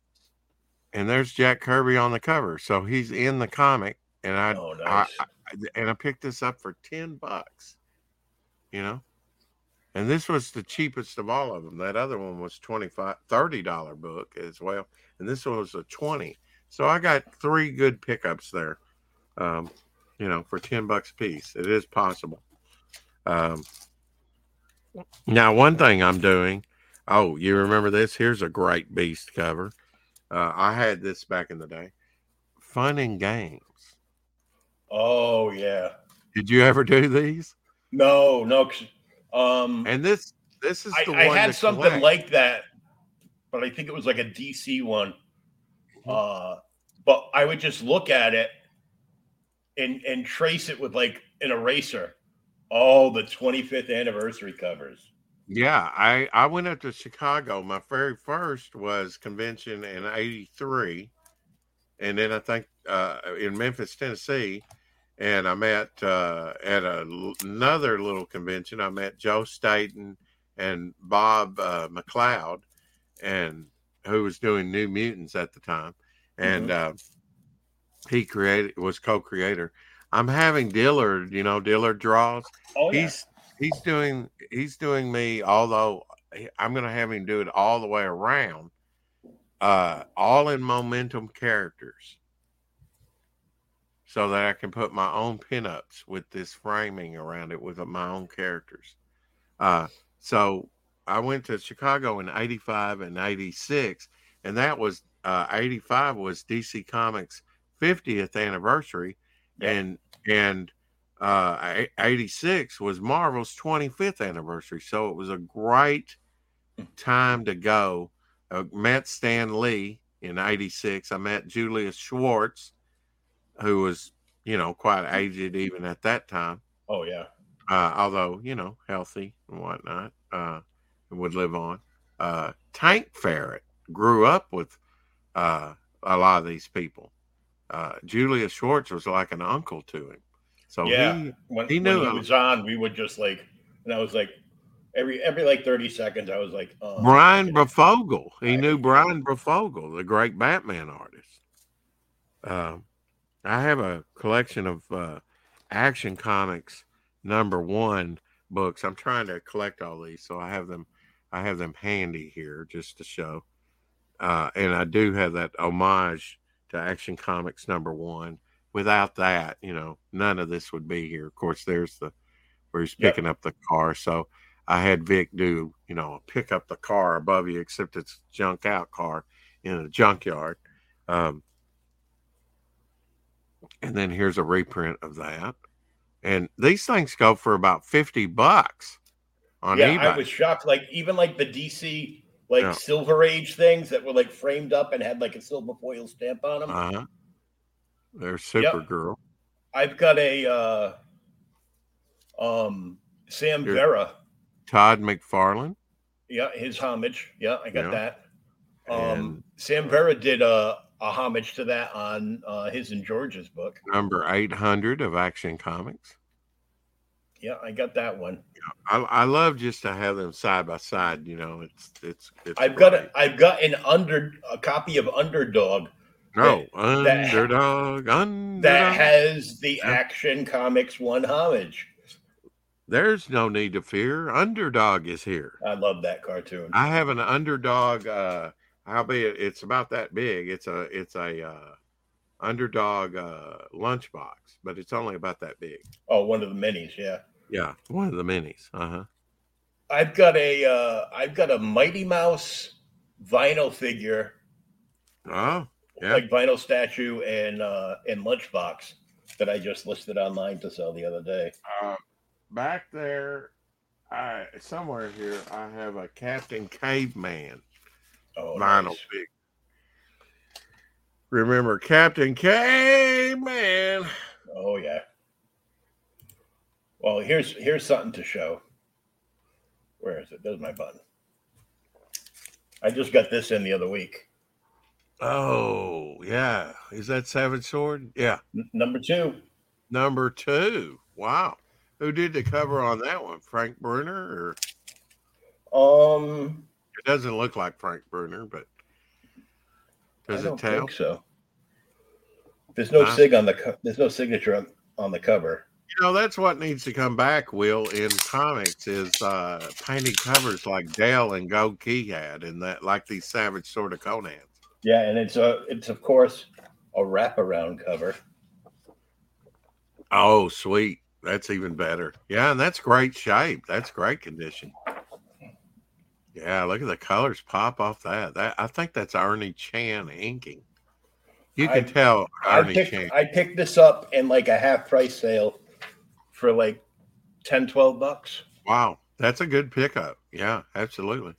and there's Jack Kirby on the cover, so he's in the comic, and I, Oh, I. I and I picked this up for ten bucks, you know. And this was the cheapest of all of them. That other one was 25 $30 book as well, and this one was a twenty. So I got three good pickups there, um, you know, for 10 bucks a piece. It is possible. Um, now, one thing I'm doing, oh, you remember this? Here's a great beast cover. Uh, I had this back in the day. Fun and games. Oh yeah. Did you ever do these? No, no. Um, And this, this is I, the I had something collect. like that, but I think it was like a DC one. Uh, but I would just look at it and and trace it with like an eraser. Oh, the 25th anniversary covers. Yeah, I I went up to Chicago. My very first was convention in '83, and then I think uh, in Memphis, Tennessee, and I met uh, at a, another little convention. I met Joe Staton and Bob uh, McLeod, and who was doing New Mutants at the time, and uh, he created was co-creator. I'm having Dillard, you know, Dillard draws Oh yeah. he's he's doing he's doing me although i'm going to have him do it all the way around uh all in momentum characters so that I can put my own pinups with this framing around it with my own characters. Uh, so I went to Chicago in 85 and 86, and that was uh, 85 was DC Comics 50th anniversary, Yeah. and and uh, 86 was Marvel's 25th anniversary. So it was a great time to go. Uh, met Stan Lee in 86. I met Julius Schwartz, who was, you know, quite aged even at that time Oh yeah. uh, although you know healthy and whatnot, uh, would live on. Uh, Tank Ferret grew up with uh, a lot of these people. Uh, Julius Schwartz was like an uncle to him, so Yeah. he When He knew when he was on, we would just like, and I was like, every every like thirty seconds, I was like, oh, Brian Breyfogle. He Right. knew Brian Breyfogle, the great Batman artist. Um, I have a collection of uh, Action Comics number one books. I'm trying to collect all these, so I have them. I have them handy here just to show. Uh, and I do have that homage to Action Comics number one. Without that, you know, none of this would be here. Of course, there's the where he's Yep. picking up the car. So I had Vic do, you know, pick up the car above you, except it's junk out car in a junkyard. Um, and then here's a reprint of that. And these things go for about 50 bucks on yeah, eBay. I was shocked. Like even like the DC like Yeah. Silver Age things that were like framed up and had like a silver foil stamp on them. uh-huh. There's Supergirl. I've got a uh um Sam Here. Vera. Todd McFarlane. Yeah, his homage. Yeah, I got Yeah. that. Um And- Sam Vera did a a homage to that on uh his and George's book. Number 800 of Action Comics. Yeah, I got that one. I, I love just to have them side by side. You know, it's it's. it's I've got great. a, I've got an under a copy of Underdog no that- underdog. underdog. that has the. Action Comics one homage. There's no need to fear. Underdog is here. I love that cartoon. I have an underdog. Uh, albeit it's about that big. It's a it's a uh, underdog uh, lunchbox, but it's only about that big. Oh, one of the minis, yeah. Yeah, one of the minis. Uh huh. I've got a uh I've got a Mighty Mouse vinyl figure, Oh, yeah. like vinyl statue and uh and lunchbox that I just listed online to sell the other day. Uh, back there, I somewhere here, I have a Captain Caveman Oh, vinyl nice. figure. Remember Captain Caveman? Oh yeah. Well, here's here's something to show. Where is it? There's my button. I just got this in the other week. Oh, yeah. Is that Savage Sword? Yeah. N- number two. Number two. Wow. Who did the cover on that one? Frank Brunner? Or Um, doesn't look like Frank Brunner, but does I it think so. There's no sig on the co- there's no signature on, on the cover. You know, that's what needs to come back, Will, in comics is uh painted covers like Dell and Gold Key had and that like these savage sword of Conans. Yeah, and it's a it's of course a wraparound cover. Oh, sweet. That's even better. Yeah, and that's great shape. That's great condition. Yeah, look at the colors pop off that. That I think that's Ernie Chan inking. You can I- tell I picked Chan. I picked this up in like a half price sale for like 10 12 bucks. Wow, that's a good pickup. Yeah, absolutely.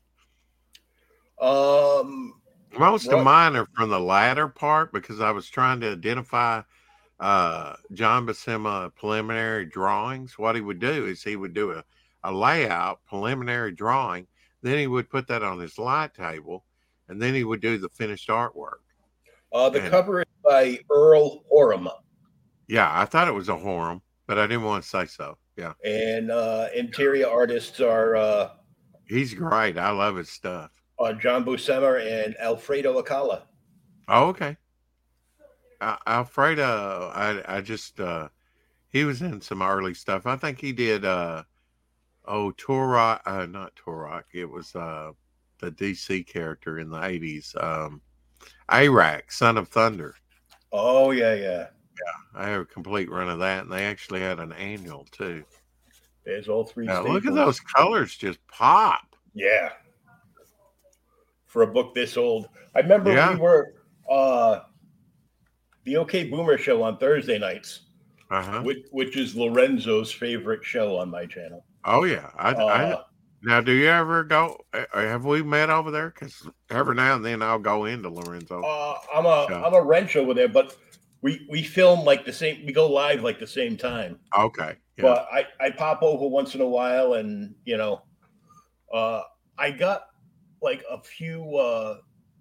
Um Most of mine are from the latter part because I was trying to identify uh, John Buscema preliminary drawings. What he would do is he would do a, a layout preliminary drawing, then he would put that on his light table, and then he would do the finished artwork. uh the And- cover is by Earl Norem Yeah, I thought it was a Norem, but I didn't want to say so. Yeah, and uh interior artists are uh, he's great. I love his stuff. uh John Buscema and Alfredo Alcala. Oh, okay. Uh, Alfredo, I I just uh he was in some early stuff. I think he did uh oh Turok, uh not Turok. It was uh the DC character in the eighties. Um Arak, Son of Thunder. Oh yeah, yeah. Yeah. I have a complete run of that, and they actually had an annual too. There's all three. Now, look at those colors just pop. Yeah. For a book this old, I remember Yeah. we were uh the OK Boomer show on Thursday nights, Uh huh. which, which is Lorenzo's favorite show on my channel. Oh yeah. I, I Uh, now do you ever go? uh, Have we met over there? Because every now and then I'll go into Lorenzo. uh, I'm a am a wrench over there, but we we film like the same. We go live like the same time. Okay. Yeah. But I I pop over once in a while, and you know, uh, I got like a few. uh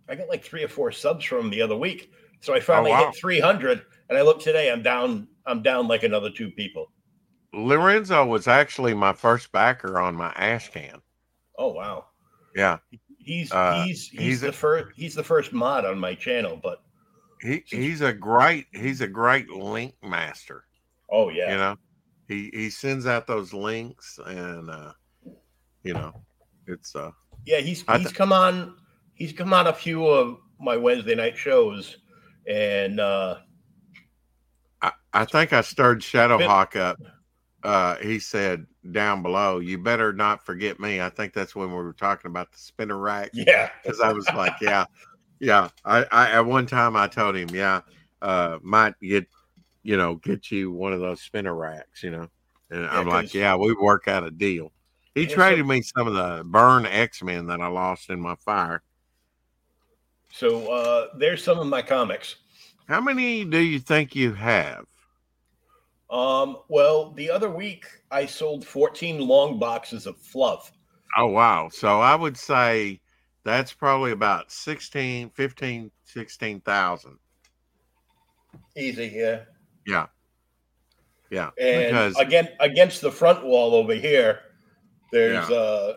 I got like three or four subs from the other week. So I finally wow. hit 300, and I look today. I'm down. I'm down like another two people. Lorenzo was actually my first backer on my ash can. Oh wow. Yeah. He's Uh, he's he's, he's the first he's the first mod on my channel, but He he's a great he's a great link master. oh yeah, You know, he he sends out those links and uh, you know, it's uh yeah. He's he's th- come on he's come on a few of my Wednesday night shows, and uh I, I think I stirred Shadowhawk up. Uh, he said down below, "You better not forget me." I think that's when we were talking about the spinner rack yeah, because I was like, "Yeah, yeah." I, I at one time I told him, "Yeah, uh, might get, you know, get you one of those spinner racks," you know, and Yeah, I'm like, "Yeah, we work out a deal." He Yeah, so- traded me some of the burn X Men that I lost in my fire. so uh there's some of my comics. How many do you think you have? Um, well, the other week I sold 14 long boxes of fluff. Oh wow. So I would say that's probably about 16, 15, 16,000. Easy, yeah. Yeah. Yeah. And because again, against the front wall over here, there's uh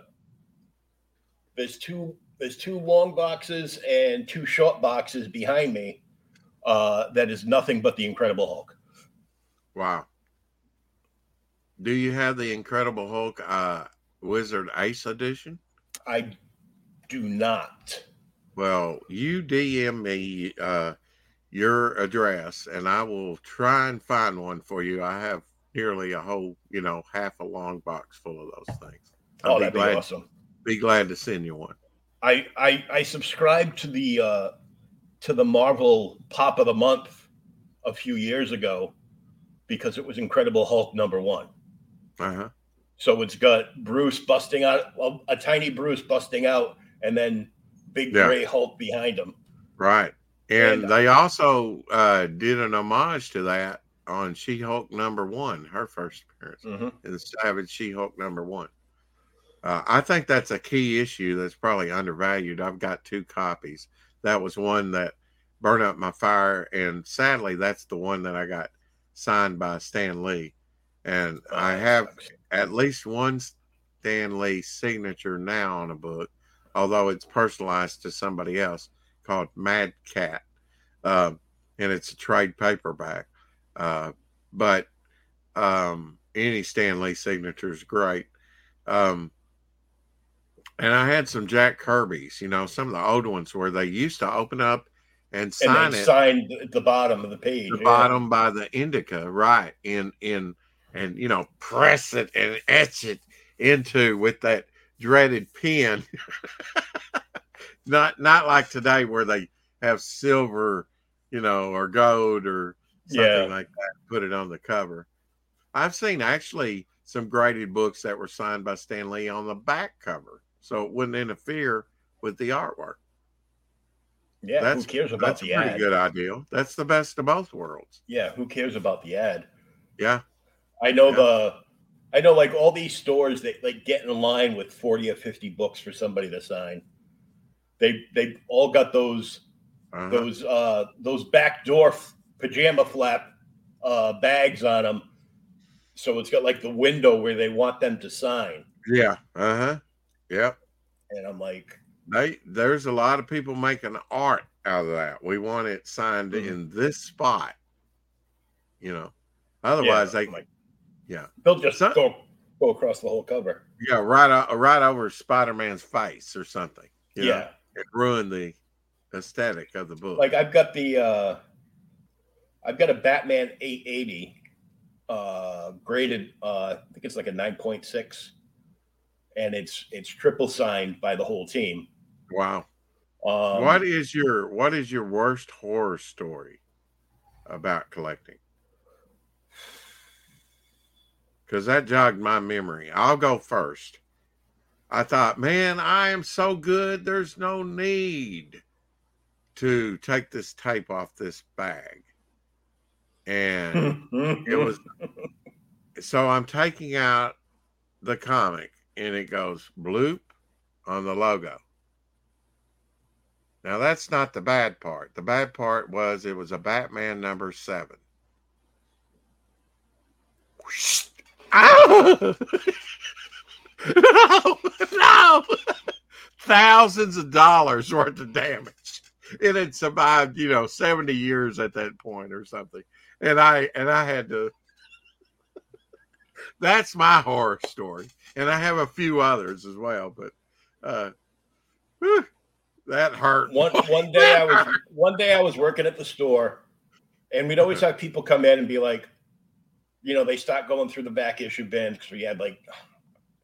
there's two there's two long boxes and two short boxes behind me. Uh, that is nothing but the Incredible Hulk. Wow. Do you have the Incredible Hulk uh Wizard Ace edition? I do not. Well, you DM me uh your address and I will try and find one for you. I have nearly a whole, you know, half a long box full of those things. I'll Oh, be that'd be glad awesome. be glad to send you one. I I I subscribed to the uh to the Marvel Pop of the Month a few years ago because it was Incredible Hulk number one. Uh-huh. So it's got Bruce busting out, well, a tiny Bruce busting out, and then big Yeah. gray Hulk behind him. Right. And, And- they also uh, did an homage to that on She Hulk number one, her first appearance Mhm. in the Savage She Hulk number one. Uh, I think that's a key issue that's probably undervalued. I've got two copies. That was one that burned up my fire, and sadly, that's the one that I got signed by Stan Lee. And Oh, I have at least one Stan Lee signature now on a book, although it's personalized to somebody else called Mad Cat, um, and it's a trade paperback. Uh, but um, any Stan Lee signature is great. Um, and I had some Jack Kirby's, you know, some of the old ones where they used to open up and And sign then it signed at the bottom of the page. the yeah. bottom by the indicia, right? In in and you know, press it and etch it into with that dreaded pen. not not like today where they have silver, you know, or gold or something Yeah. like that. Put it on the cover. I've seen actually some graded books that were signed by Stan Lee on the back cover, so it wouldn't interfere with the artwork. Yeah, That's- who cares about That's a the pretty ad? good idea. That's the best of both worlds. Yeah, who cares about the ad? Yeah. I know Yeah. the I know like all these stores that like get in line with 40 or 50 books for somebody to sign. They they all got those Uh-huh. those uh those backdoor f- pajama flap uh bags on them. So it's got like the window where they want them to sign. Yeah. Uh huh. Yep. And I'm like, They there's a lot of people making art out of that. We want it signed Mhm. in this spot. You know. Otherwise, I'm they like, yeah they'll just Some- go go across the whole cover. yeah right o- right over Spider Man's face or something. you know, yeah. and ruin the aesthetic of the book. Like I've got the uh I've got a Batman 880 uh graded uh I think it's like a 9.6 and it's it's triple signed by the whole team. Wow. Um, what is your what is your worst horror story about collecting? Because that jogged my memory. I'll go first. I thought, man, I am so good. There's no need to take this tape off this bag. And it was so I'm taking out the comic and it goes bloop on the logo. Now that's not the bad part. The bad part was it was a Batman number seven. no, no, thousands of dollars worth of damage. It had survived, you know, 70 years at that point or something. And I and I had to that's my horror story. And I have a few others as well, but uh whew, that hurt. One one day I was one day I was working at the store and we'd always have people come in and be like, you know, they start going through the back issue bins because we had like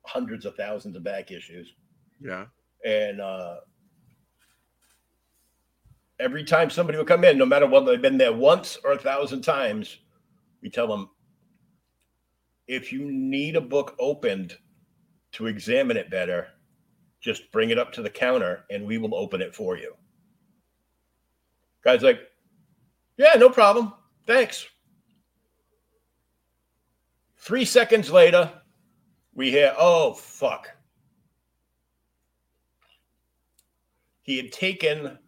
hundreds of thousands of back issues. Yeah. And uh, every time somebody would come in, no matter whether they've been there once or a thousand times, we tell them if you need a book opened to examine it better, just bring it up to the counter and we will open it for you. Guy's like, yeah, no problem. Thanks. Three seconds later, we hear, oh, fuck. He had taken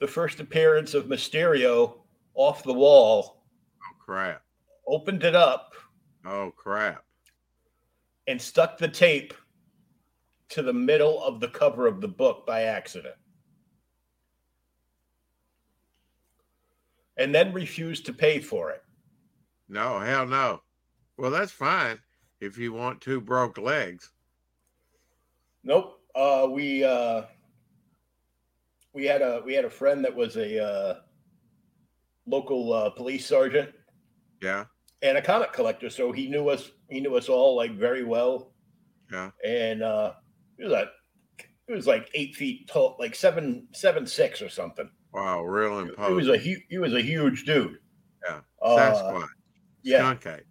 the first appearance of Mysterio off the wall, Oh crap. opened it up, Oh crap. and stuck the tape to the middle of the cover of the book by accident. And then refused to pay for it. No, hell no. Well, that's fine if you want two broke legs. Nope. Uh, we uh, we had a we had a friend that was a uh, local uh, police sergeant Yeah. and a comic collector, so he knew us. He knew us all like very well. Yeah. And uh, he was a he was like eight feet tall, like seven seven six or something. Wow, real He was a hu- he was a huge dude. Yeah. Uh, Sasquatch. yeah. Skunk.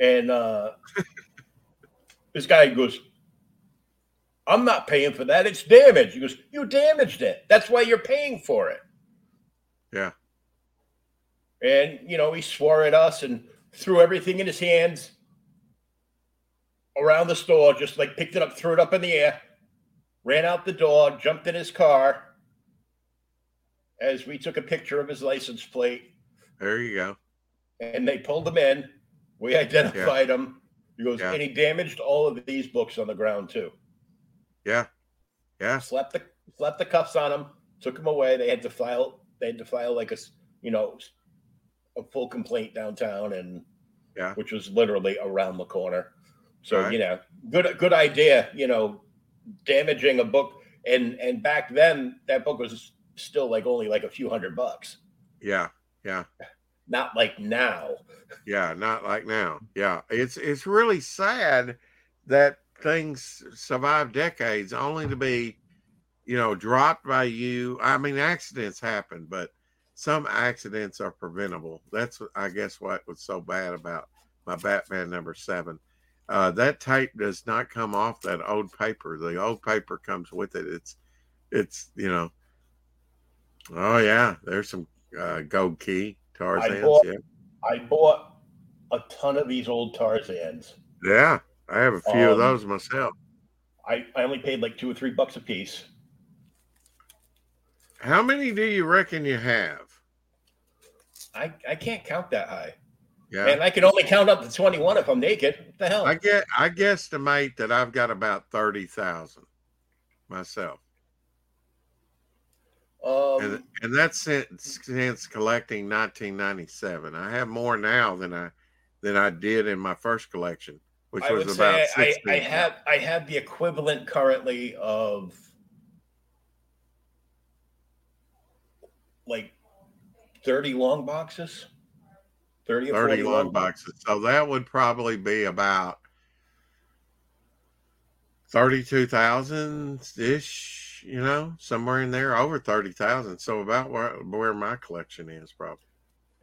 And uh, this guy goes, I'm not paying for that. It's damaged. He goes, You damaged it. That's why you're paying for it. Yeah. And, you know, he swore at us and threw everything in his hands around the store, just like picked it up, threw it up in the air, ran out the door, jumped in his car as we took a picture of his license plate There you go. and they pulled him in. We identified him. He goes, Yeah. and he damaged all of these books on the ground too. Yeah. Yeah. Slapped the slapped the cuffs on him, took him away. They had to file. They had to file like a you know a full complaint downtown, and Yeah. which was literally around the corner. So Right. you know, good good idea. You know, damaging a book, and and back then that book was still like only like a few hundred bucks, Yeah. Yeah. not like now. Yeah. Not like now. Yeah. It's it's really sad that things survive decades only to be, you know, dropped by you. I mean, accidents happen, but some accidents are preventable. That's I guess what was so bad about my Batman number seven. Uh, that tape does not come off that old paper. The old paper comes with it. It's, it's you know. Oh yeah, there's some uh, gold key Tarzans. bought- yeah, I bought a ton of these old Tarzans. yeah. I have a few of Um, those myself. I, I only paid like two or three bucks a piece. How many do you reckon you have? I, I can't count that high. Yeah, And I can only count up to 21 if I'm naked. What the hell? I get. I guesstimate that I've got about thirty thousand myself, um, and and that's since, since collecting 1997. I have more now than I than I did in my first collection, which I was would about say I, I have I have the equivalent currently of like 30 long boxes. 30 30 40 long boxes. So that would probably be about 32,000 ish, you know, somewhere in there, over 30,000. So about where, where my collection is, probably.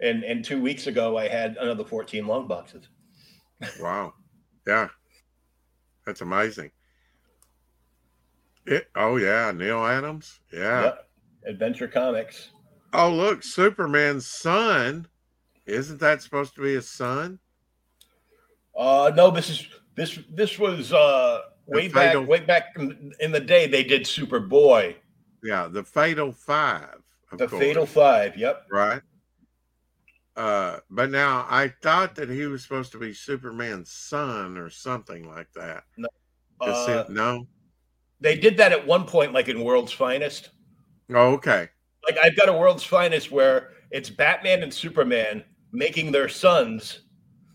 And and two weeks ago, I had another 14 long boxes. Wow. Yeah. That's amazing. It, oh, yeah. Neal Adams. Yeah. Yep. Adventure Comics. Oh, look. Superman's son. Isn't that supposed to be his son? Uh, no, this is this this was uh way The back way back in, in the day. They did Superboy, Yeah. The Fatal Five. Of the course. Fatal Five. Yep. right? Uh, but now I thought that he was supposed to be Superman's son or something like that. Is Uh, it- no. they did that at one point, like in World's Finest. Oh, okay. Like I've got a World's Finest where it's Batman and Superman making their sons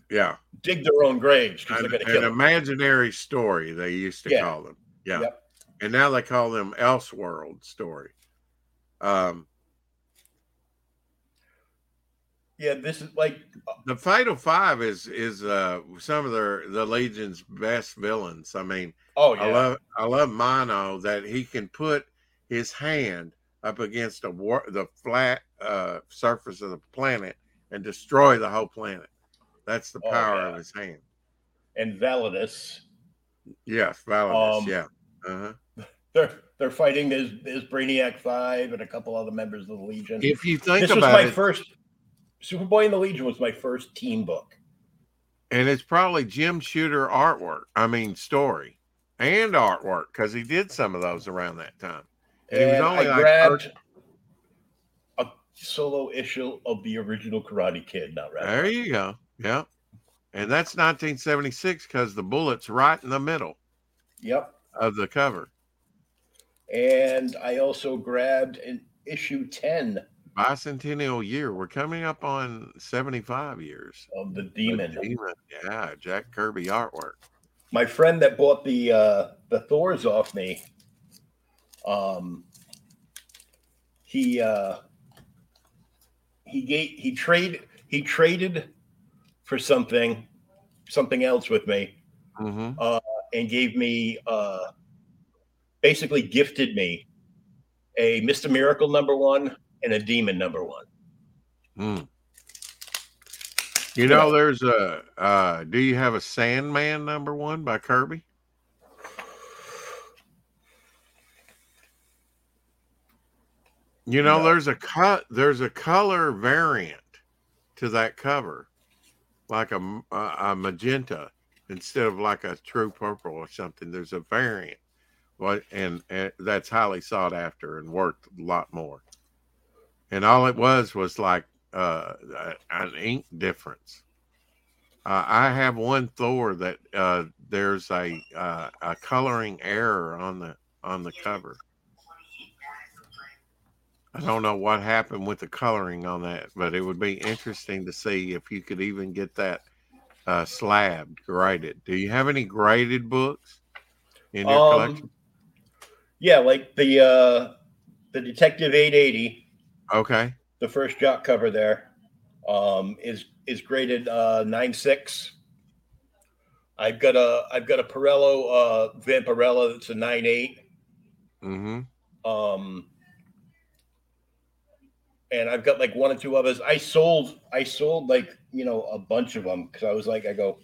Yeah. dig their own graves because An, they're going to an kill them. imaginary story they used to Yeah. call them. Yeah. Yep. And now they call them Elseworld story. Um, Yeah, this is like the Fatal Five is is uh some of their the Legion's best villains. I mean, oh yeah, I love I love Mano that he can put his hand up against a war, the flat uh, surface of the planet and destroy the whole planet. That's the Oh, power yeah. of his hand. and Validus. Yes, Validus. Um, yeah. Uh-huh. They're they're fighting this this Brainiac Five and a couple other members of the Legion. If you think this was my it, first Superboy and the Legion was my first team book. and it's probably Jim Shooter artwork. I mean, story and artwork because he did some of those around that time. And, And he was only I like grabbed 13 a solo issue of the original Karate Kid. Not right. There you go. Yeah. And that's 1976 because the bullet's right in the middle Yep. of the cover. And I also grabbed an issue ten Bicentennial year. We're coming up on 75 years. of the The Demon. Demon. Yeah, Jack Kirby artwork. My friend that bought the uh, the Thors off me, um, he uh, he gave he trade he traded for something something else with me hmm and gave me uh, basically gifted me a Mr. Miracle number one and a Demon number one. Mm. You know, there's a. Uh, do you have a Sandman number one by Kirby? You know, No. there's a cut. There's a color variant to that cover, like a, a magenta instead of like a true purple or something. There's a variant, what and, and that's highly sought after and worth a lot more. And all it was was like uh, an ink difference. Uh, I have one Thor that uh, there's a uh, a coloring error on the on the cover. I don't know what happened with the coloring on that, but it would be interesting to see if you could even get that uh, slabbed, graded. Do you have any graded books in your collection? Um, yeah, like the uh, the Detective 880, Okay. the first Jock cover there, um, is is graded uh, nine six. I've got a I've got a Pirello uh, Vampirella that's a nine eight. Mm-hmm. Um, and I've got like one or two others. I sold I sold like you know a bunch of them because I was like I go.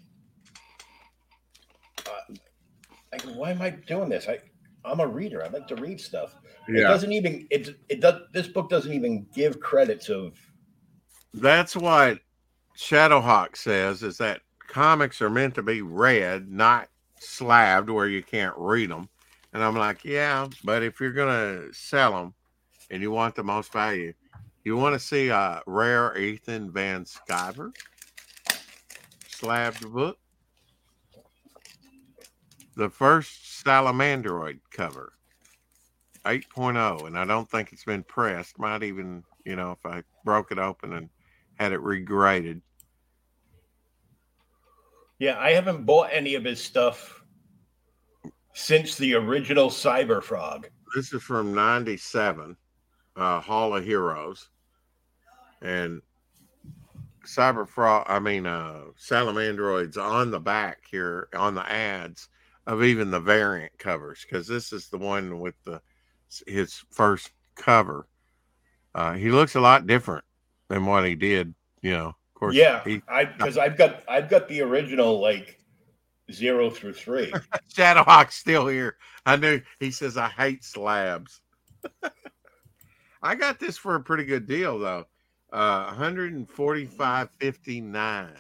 Uh, I go, why am I doing this? I I'm a reader. I like to read stuff. Yeah. It doesn't even it it does this book doesn't even give credits of That's what Shadowhawk says is that comics are meant to be read, not slabbed where you can't read them. And I'm like, yeah, but if you're going to sell them and you want the most value, you want to see a rare Ethan Van Sciver slabbed book. The first Salamandroid cover, 8.0, and I don't think it's been pressed. Might even, you know, if I broke it open and had it regraded. yeah. I haven't bought any of his stuff since the original Cyber Frog. This is from 97, uh, Hall of Heroes. And Cyber Frog. I mean, uh, salamandroids on the back here on the ads of even the variant covers because this is the one with the his first cover. Uh, he looks a lot different than what he did. You know, of course. Yeah, he, I because I've got I've got the original like zero through three. Shadowhawk's still here. I knew he says I hate slabs. I got this for a pretty good deal though. Uh 145.59.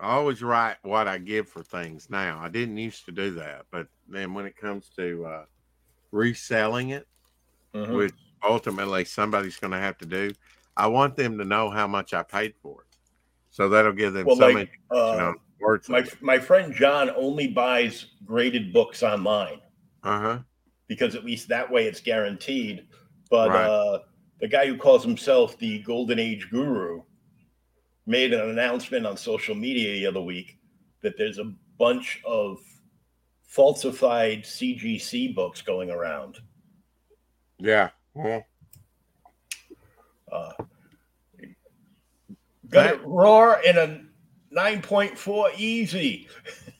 I always write what I give for things now. I didn't used to do that, but then when it comes to uh reselling it, Mhm. which ultimately somebody's going to have to do, I want them to know how much I paid for it. So that'll give them Well, some like, uh, worth my my friend John only buys graded books online Uh huh. because at least that way it's guaranteed. But Right. uh, the guy who calls himself the Golden Age Guru made an announcement on social media the other week that there's a bunch of falsified CGC books going around. Yeah. Well, Uh, got it raw in a 9.4 easy.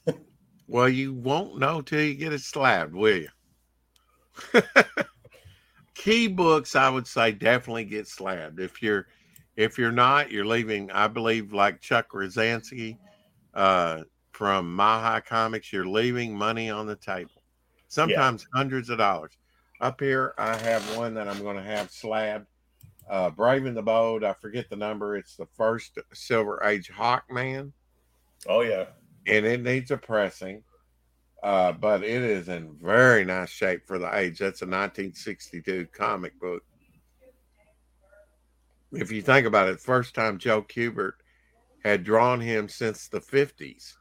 well, you won't know till you get it slabbed, will you? Key books, I would say, definitely get slabbed. If you're, if you're not, you're leaving. I believe, like Chuck Rozanski uh, from Mile High Comics, you're leaving money on the table. Sometimes hundreds of dollars. Up here, I have one that I'm going to have slabbed. Uh, Brave and the Bold. I forget the number. It's the first Silver Age Hawkman. Oh yeah. and it needs a pressing. Uh, but it is in very nice shape for the age. That's a 1962 comic book. If you think about it, first time Joe Kubert had drawn him since the 50s,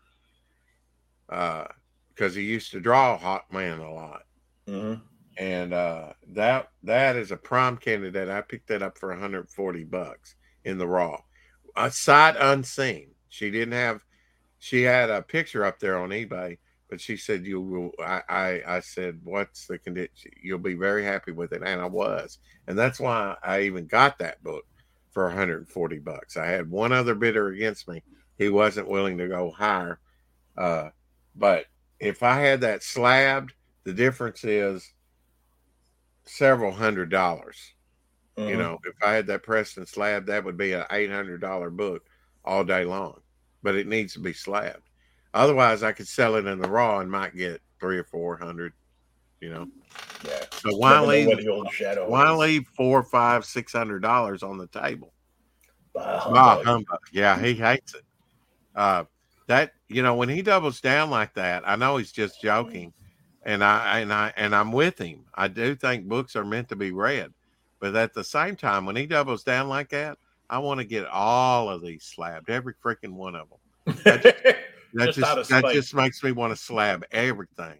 because he used to draw Hawkman a lot, hmm and uh, that that is a prime candidate. I picked that up for 140 bucks in the raw, a sight unseen. She didn't have she had a picture up there on eBay, but she said you will. I I, I said, what's the condition? You'll be very happy with it, and I was, and that's why I even got that book for 140 bucks. I had one other bidder against me. He wasn't willing to go higher, uh, but if I had that slabbed, the difference is several hundred dollars. You Mhm. know, if I had that Preston slab, that would be an eight hundred dollar book all day long. But it needs to be slabbed. Otherwise, I could sell it in the raw and might get three or four hundred. You know, yeah. so why leave? the old shadow Why is. leave four, five, six hundred dollars on the table? Bah, humbug. humbug. Yeah, he hates it. Uh, that you know, when he doubles down like that, I know he's just joking, and I and I and I'm with him. I do think books are meant to be read, but at the same time, when he doubles down like that, I want to get all of these slabbed, every freaking one of them. That Just just, that spite. just makes me want to slab everything.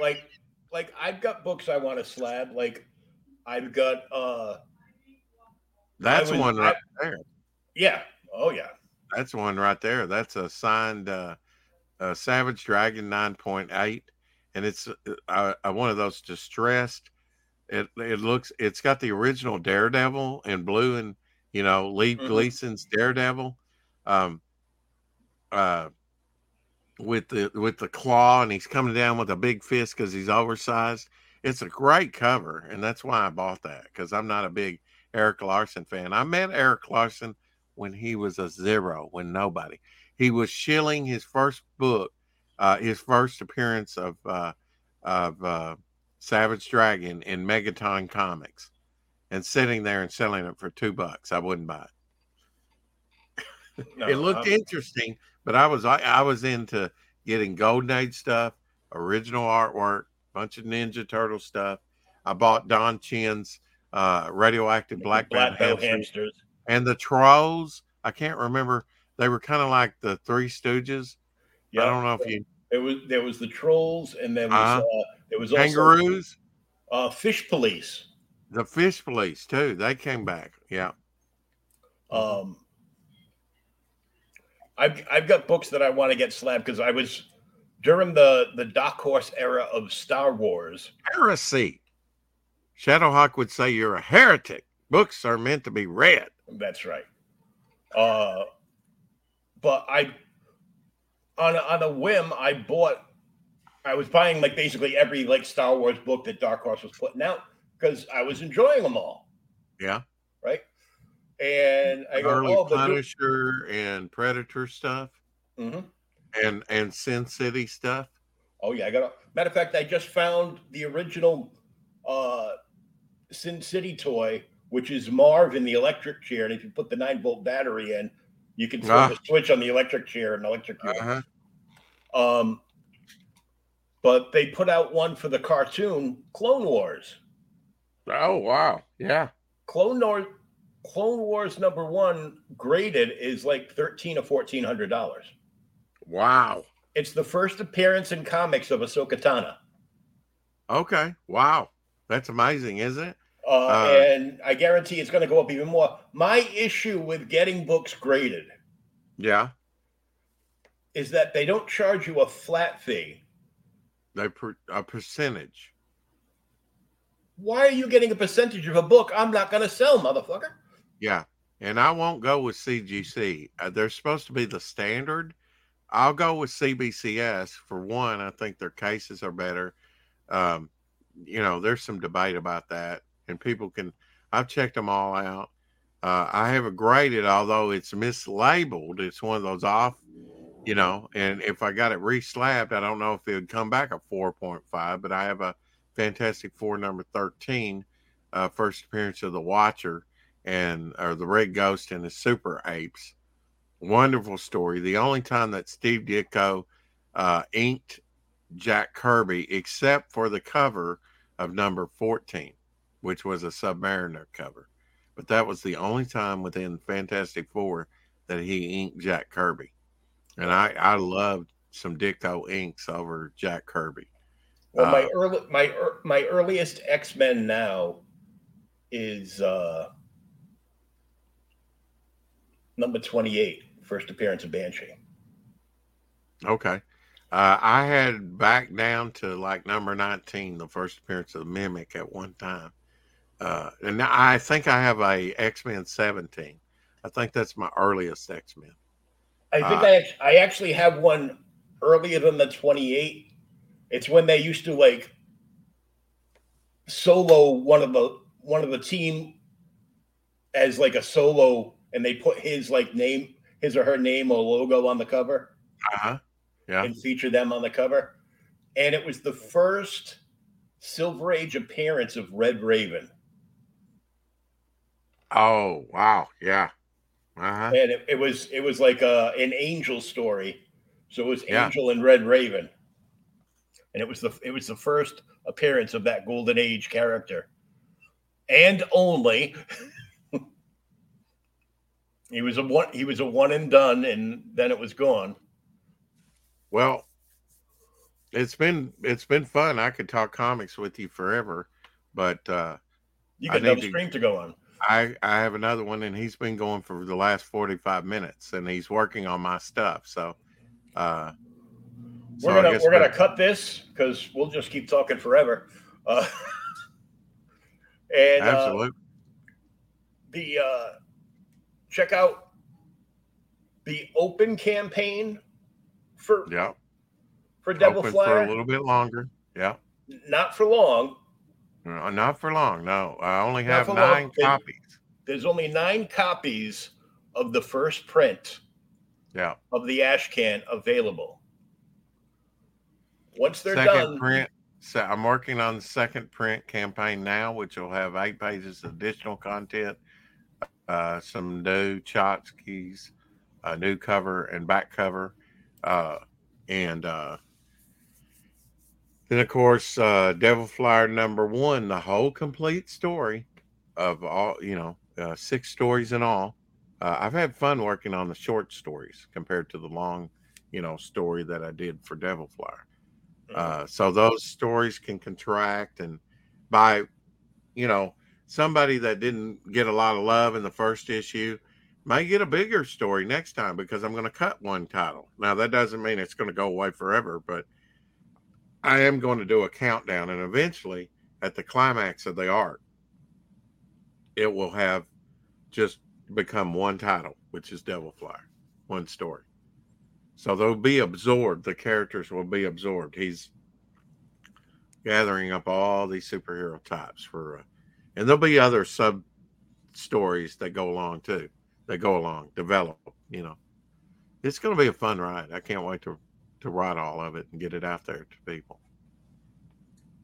like like I've got books I want to slab. Like I've got uh That's would- one I- right there. yeah. Oh yeah. That's one right there. That's a signed uh, uh, Savage Dragon 9.8, and it's uh, uh, one of those distressed. It it looks it's got the original Daredevil in blue and you know Lev Mhm. Gleason's Daredevil, um, uh, with the with the claw, and he's coming down with a big fist because he's oversized. It's a great cover, and that's why I bought that because I'm not a big Erik Larsen fan. I met Erik Larsen when he was a zero, when nobody. He was shilling his first book, uh, his first appearance of uh, of uh, Savage Dragon in Megaton Comics, and sitting there and selling it for two bucks. I wouldn't buy it. No, it looked I'm- interesting, but I was I, I was into getting Golden Age stuff, original artwork, bunch of Ninja Turtle stuff. I bought Don Chin's uh, radioactive black, black hamsters hamsters. and the trolls. I can't remember. They were kind of like the Three Stooges. Yeah. I don't know if you There was there was the trolls and there was Uh-huh. uh, there was also kangaroos, uh, fish police. the fish police too. They came back. Yeah. Um, I've I've got books that I want to get slabbed because I was during the the Dark Horse era of Star Wars. Heresy. Shadowhawk would say you're a heretic. Books are meant to be read. That's right. Uh, but I, on a, on a whim, I bought. I was buying like basically every like Star Wars book that Dark Horse was putting out because I was enjoying them all. Yeah. Right. And I go, Early oh, Punisher and Predator stuff Mhm. and and Sin City stuff. Oh yeah, I got. A, matter of fact, I just found the original uh, Sin City toy, which is Marv in the electric chair, and if you put the nine volt battery in, you can flip Ah. the switch on the electric chair and electrocute. it. Uh-huh. Um, but they put out one for the cartoon Clone Wars. Oh wow. Yeah. Clone Wars, Clone Wars number one graded is like thirteen or fourteen hundred dollars. Wow. It's the first appearance in comics of Ahsoka Tano. Okay. Wow. That's amazing, isn't it? Uh, Uh, and I guarantee it's going to go up even more. My issue with getting books graded Yeah. is that they don't charge you a flat fee. They per, a percentage. Why are you getting a percentage of a book I'm not going to sell, motherfucker? Yeah. And I won't go with CGC. Uh, they're supposed to be the standard. I'll go with CBCS for one. I think their cases are better. Um, you know, there's some debate about that, and people can. I've checked them all out. Uh, I have it graded, although it's mislabeled. It's one of those off, you know. And if I got it reslabbed, I don't know if it would come back a 4.5. But I have a Fantastic Four number 13, uh, first appearance of the Watcher and or the Red Ghost and the Super Apes. Wonderful story. The only time that Steve Ditko uh, inked Jack Kirby, except for the cover of number 14, which was a Submariner cover. But that was the only time within Fantastic Four that he inked Jack Kirby. And I, I loved some Ditko inks over Jack Kirby. Well, my Uh, early my my earliest X Men now is uh, number twenty eight, first appearance of Banshee. Okay. Uh, I had back down to like number 19, the first appearance of Mimic at one time. Uh, and now I think I have a X Men 17. I think that's my earliest X Men. I think Uh, I I actually have one earlier than the 28. It's when they used to like solo one of the one of the team as like a solo and they put his like name his or her name or logo on the cover Uh-huh. Yeah. and feature them on the cover. And it was the first Silver Age appearance of Red Raven. Oh, wow. Yeah. Uh-huh. and it, it was it was like a, an angel story so it was Yeah. angel and red raven and it was the it was the first appearance of that golden age character and only he was a one he was a one and done and then it was gone Well, it's been it's been fun. I could talk comics with you forever, but uh you got to- stream to go on I I have another one and he's been going for the last 45 minutes and he's working on my stuff. So uh so we're gonna we're gonna cut this because we'll just keep talking forever uh, and uh, absolutely. the uh, check out the open campaign for yeah. for Devil Open for a little bit longer. Yeah. Not for long. No, not for long. No, I only have for long. nine copies. There's only nine copies of the first print Yeah. of the ash can available. Once they're second done, print. So I'm working on the second print campaign now, which will have eight pages of additional content, uh, some new tchotchkes, a new cover and back cover, uh, and uh, then of course uh, Devil Flyer number one, the whole complete story of all you know, uh, six stories in all. Uh, I've had fun working on the short stories compared to the long, you know, story that I did for Devil Flyer. Uh, so those stories can contract and by, you know, somebody that didn't get a lot of love in the first issue may get a bigger story next time because I'm going to cut one title. Now that doesn't mean it's going to go away forever, but I am going to do a countdown and eventually at the climax of the arc, it will have just become one title, which is Devil Flyer, one story. So they'll be absorbed. The characters will be absorbed. He's gathering up all these superhero types for, and there'll be other sub stories that go along too. That go along, develop. You know, it's going to be a fun ride. I can't wait to to write all of it and get it out there to people.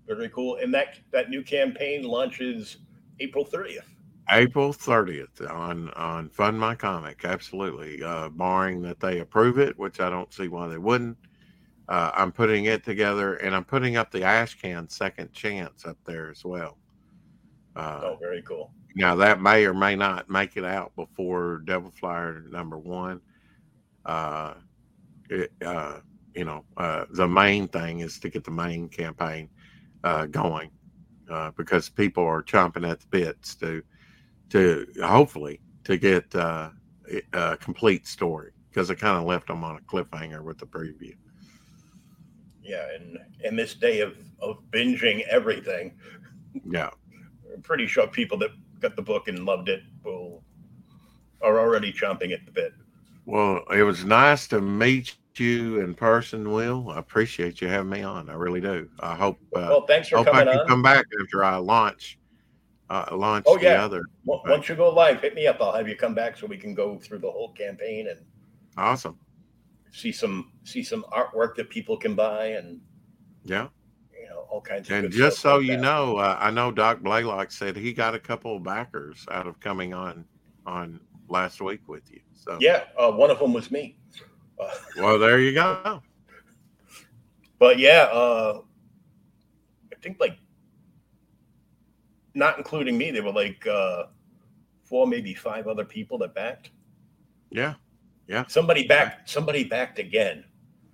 Very cool. And that that new campaign launches April 30th. April 30th on on Fund My Comic, absolutely. Uh, barring that they approve it, which I don't see why they wouldn't. Uh, I'm putting it together, and I'm putting up the Ashcan Second Chance up there as well. Uh, oh, very cool. Now that may or may not make it out before Devil Flyer number one. Uh, it, uh, you know, uh, the main thing is to get the main campaign uh, going uh, because people are chomping at the bits to to hopefully to get uh, a complete story because I kind of left them on a cliffhanger with the preview. Yeah, and in this day of of binging everything, yeah, pretty sure people that got the book and loved it will are already chomping at the bit. Well, it was nice to meet you in person, Will. I appreciate you having me on. I really do. I hope. Uh, well, thanks for hope coming I can on. come back after I launch. Uh, launch oh, yeah. the other. Once you go live, hit me up. I'll have you come back so we can go through the whole campaign and awesome. See some see some artwork that people can buy and yeah, all kinds of. And just so like you that. know, uh, I know Doc Blaylock said he got a couple of backers out of coming on on last week with you. So yeah, uh, one of them was me. Uh, well, there you go. But yeah, uh, I think like not including me, there were like uh, four, maybe five other people that backed. Yeah, yeah. Somebody backed. Somebody backed again.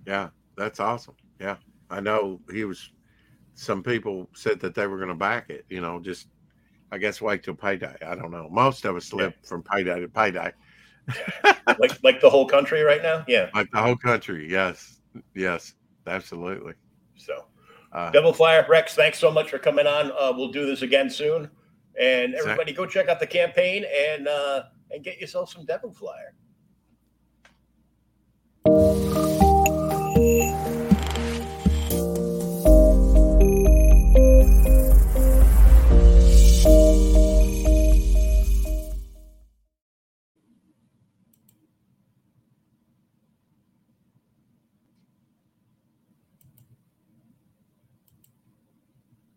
Yeah, that's awesome. Yeah, I know he was. Some people said that they were going to back it. You know, just I guess wait till payday. I don't know. Most of us live yeah. from payday to payday. like like the whole country right now. Yeah, like the whole country. Yes, yes, absolutely. So, uh, Devil Flyer Rex, thanks so much for coming on. Uh, we'll do this again soon. And everybody, exactly. go check out the campaign and uh, and get yourself some Devil Flyer.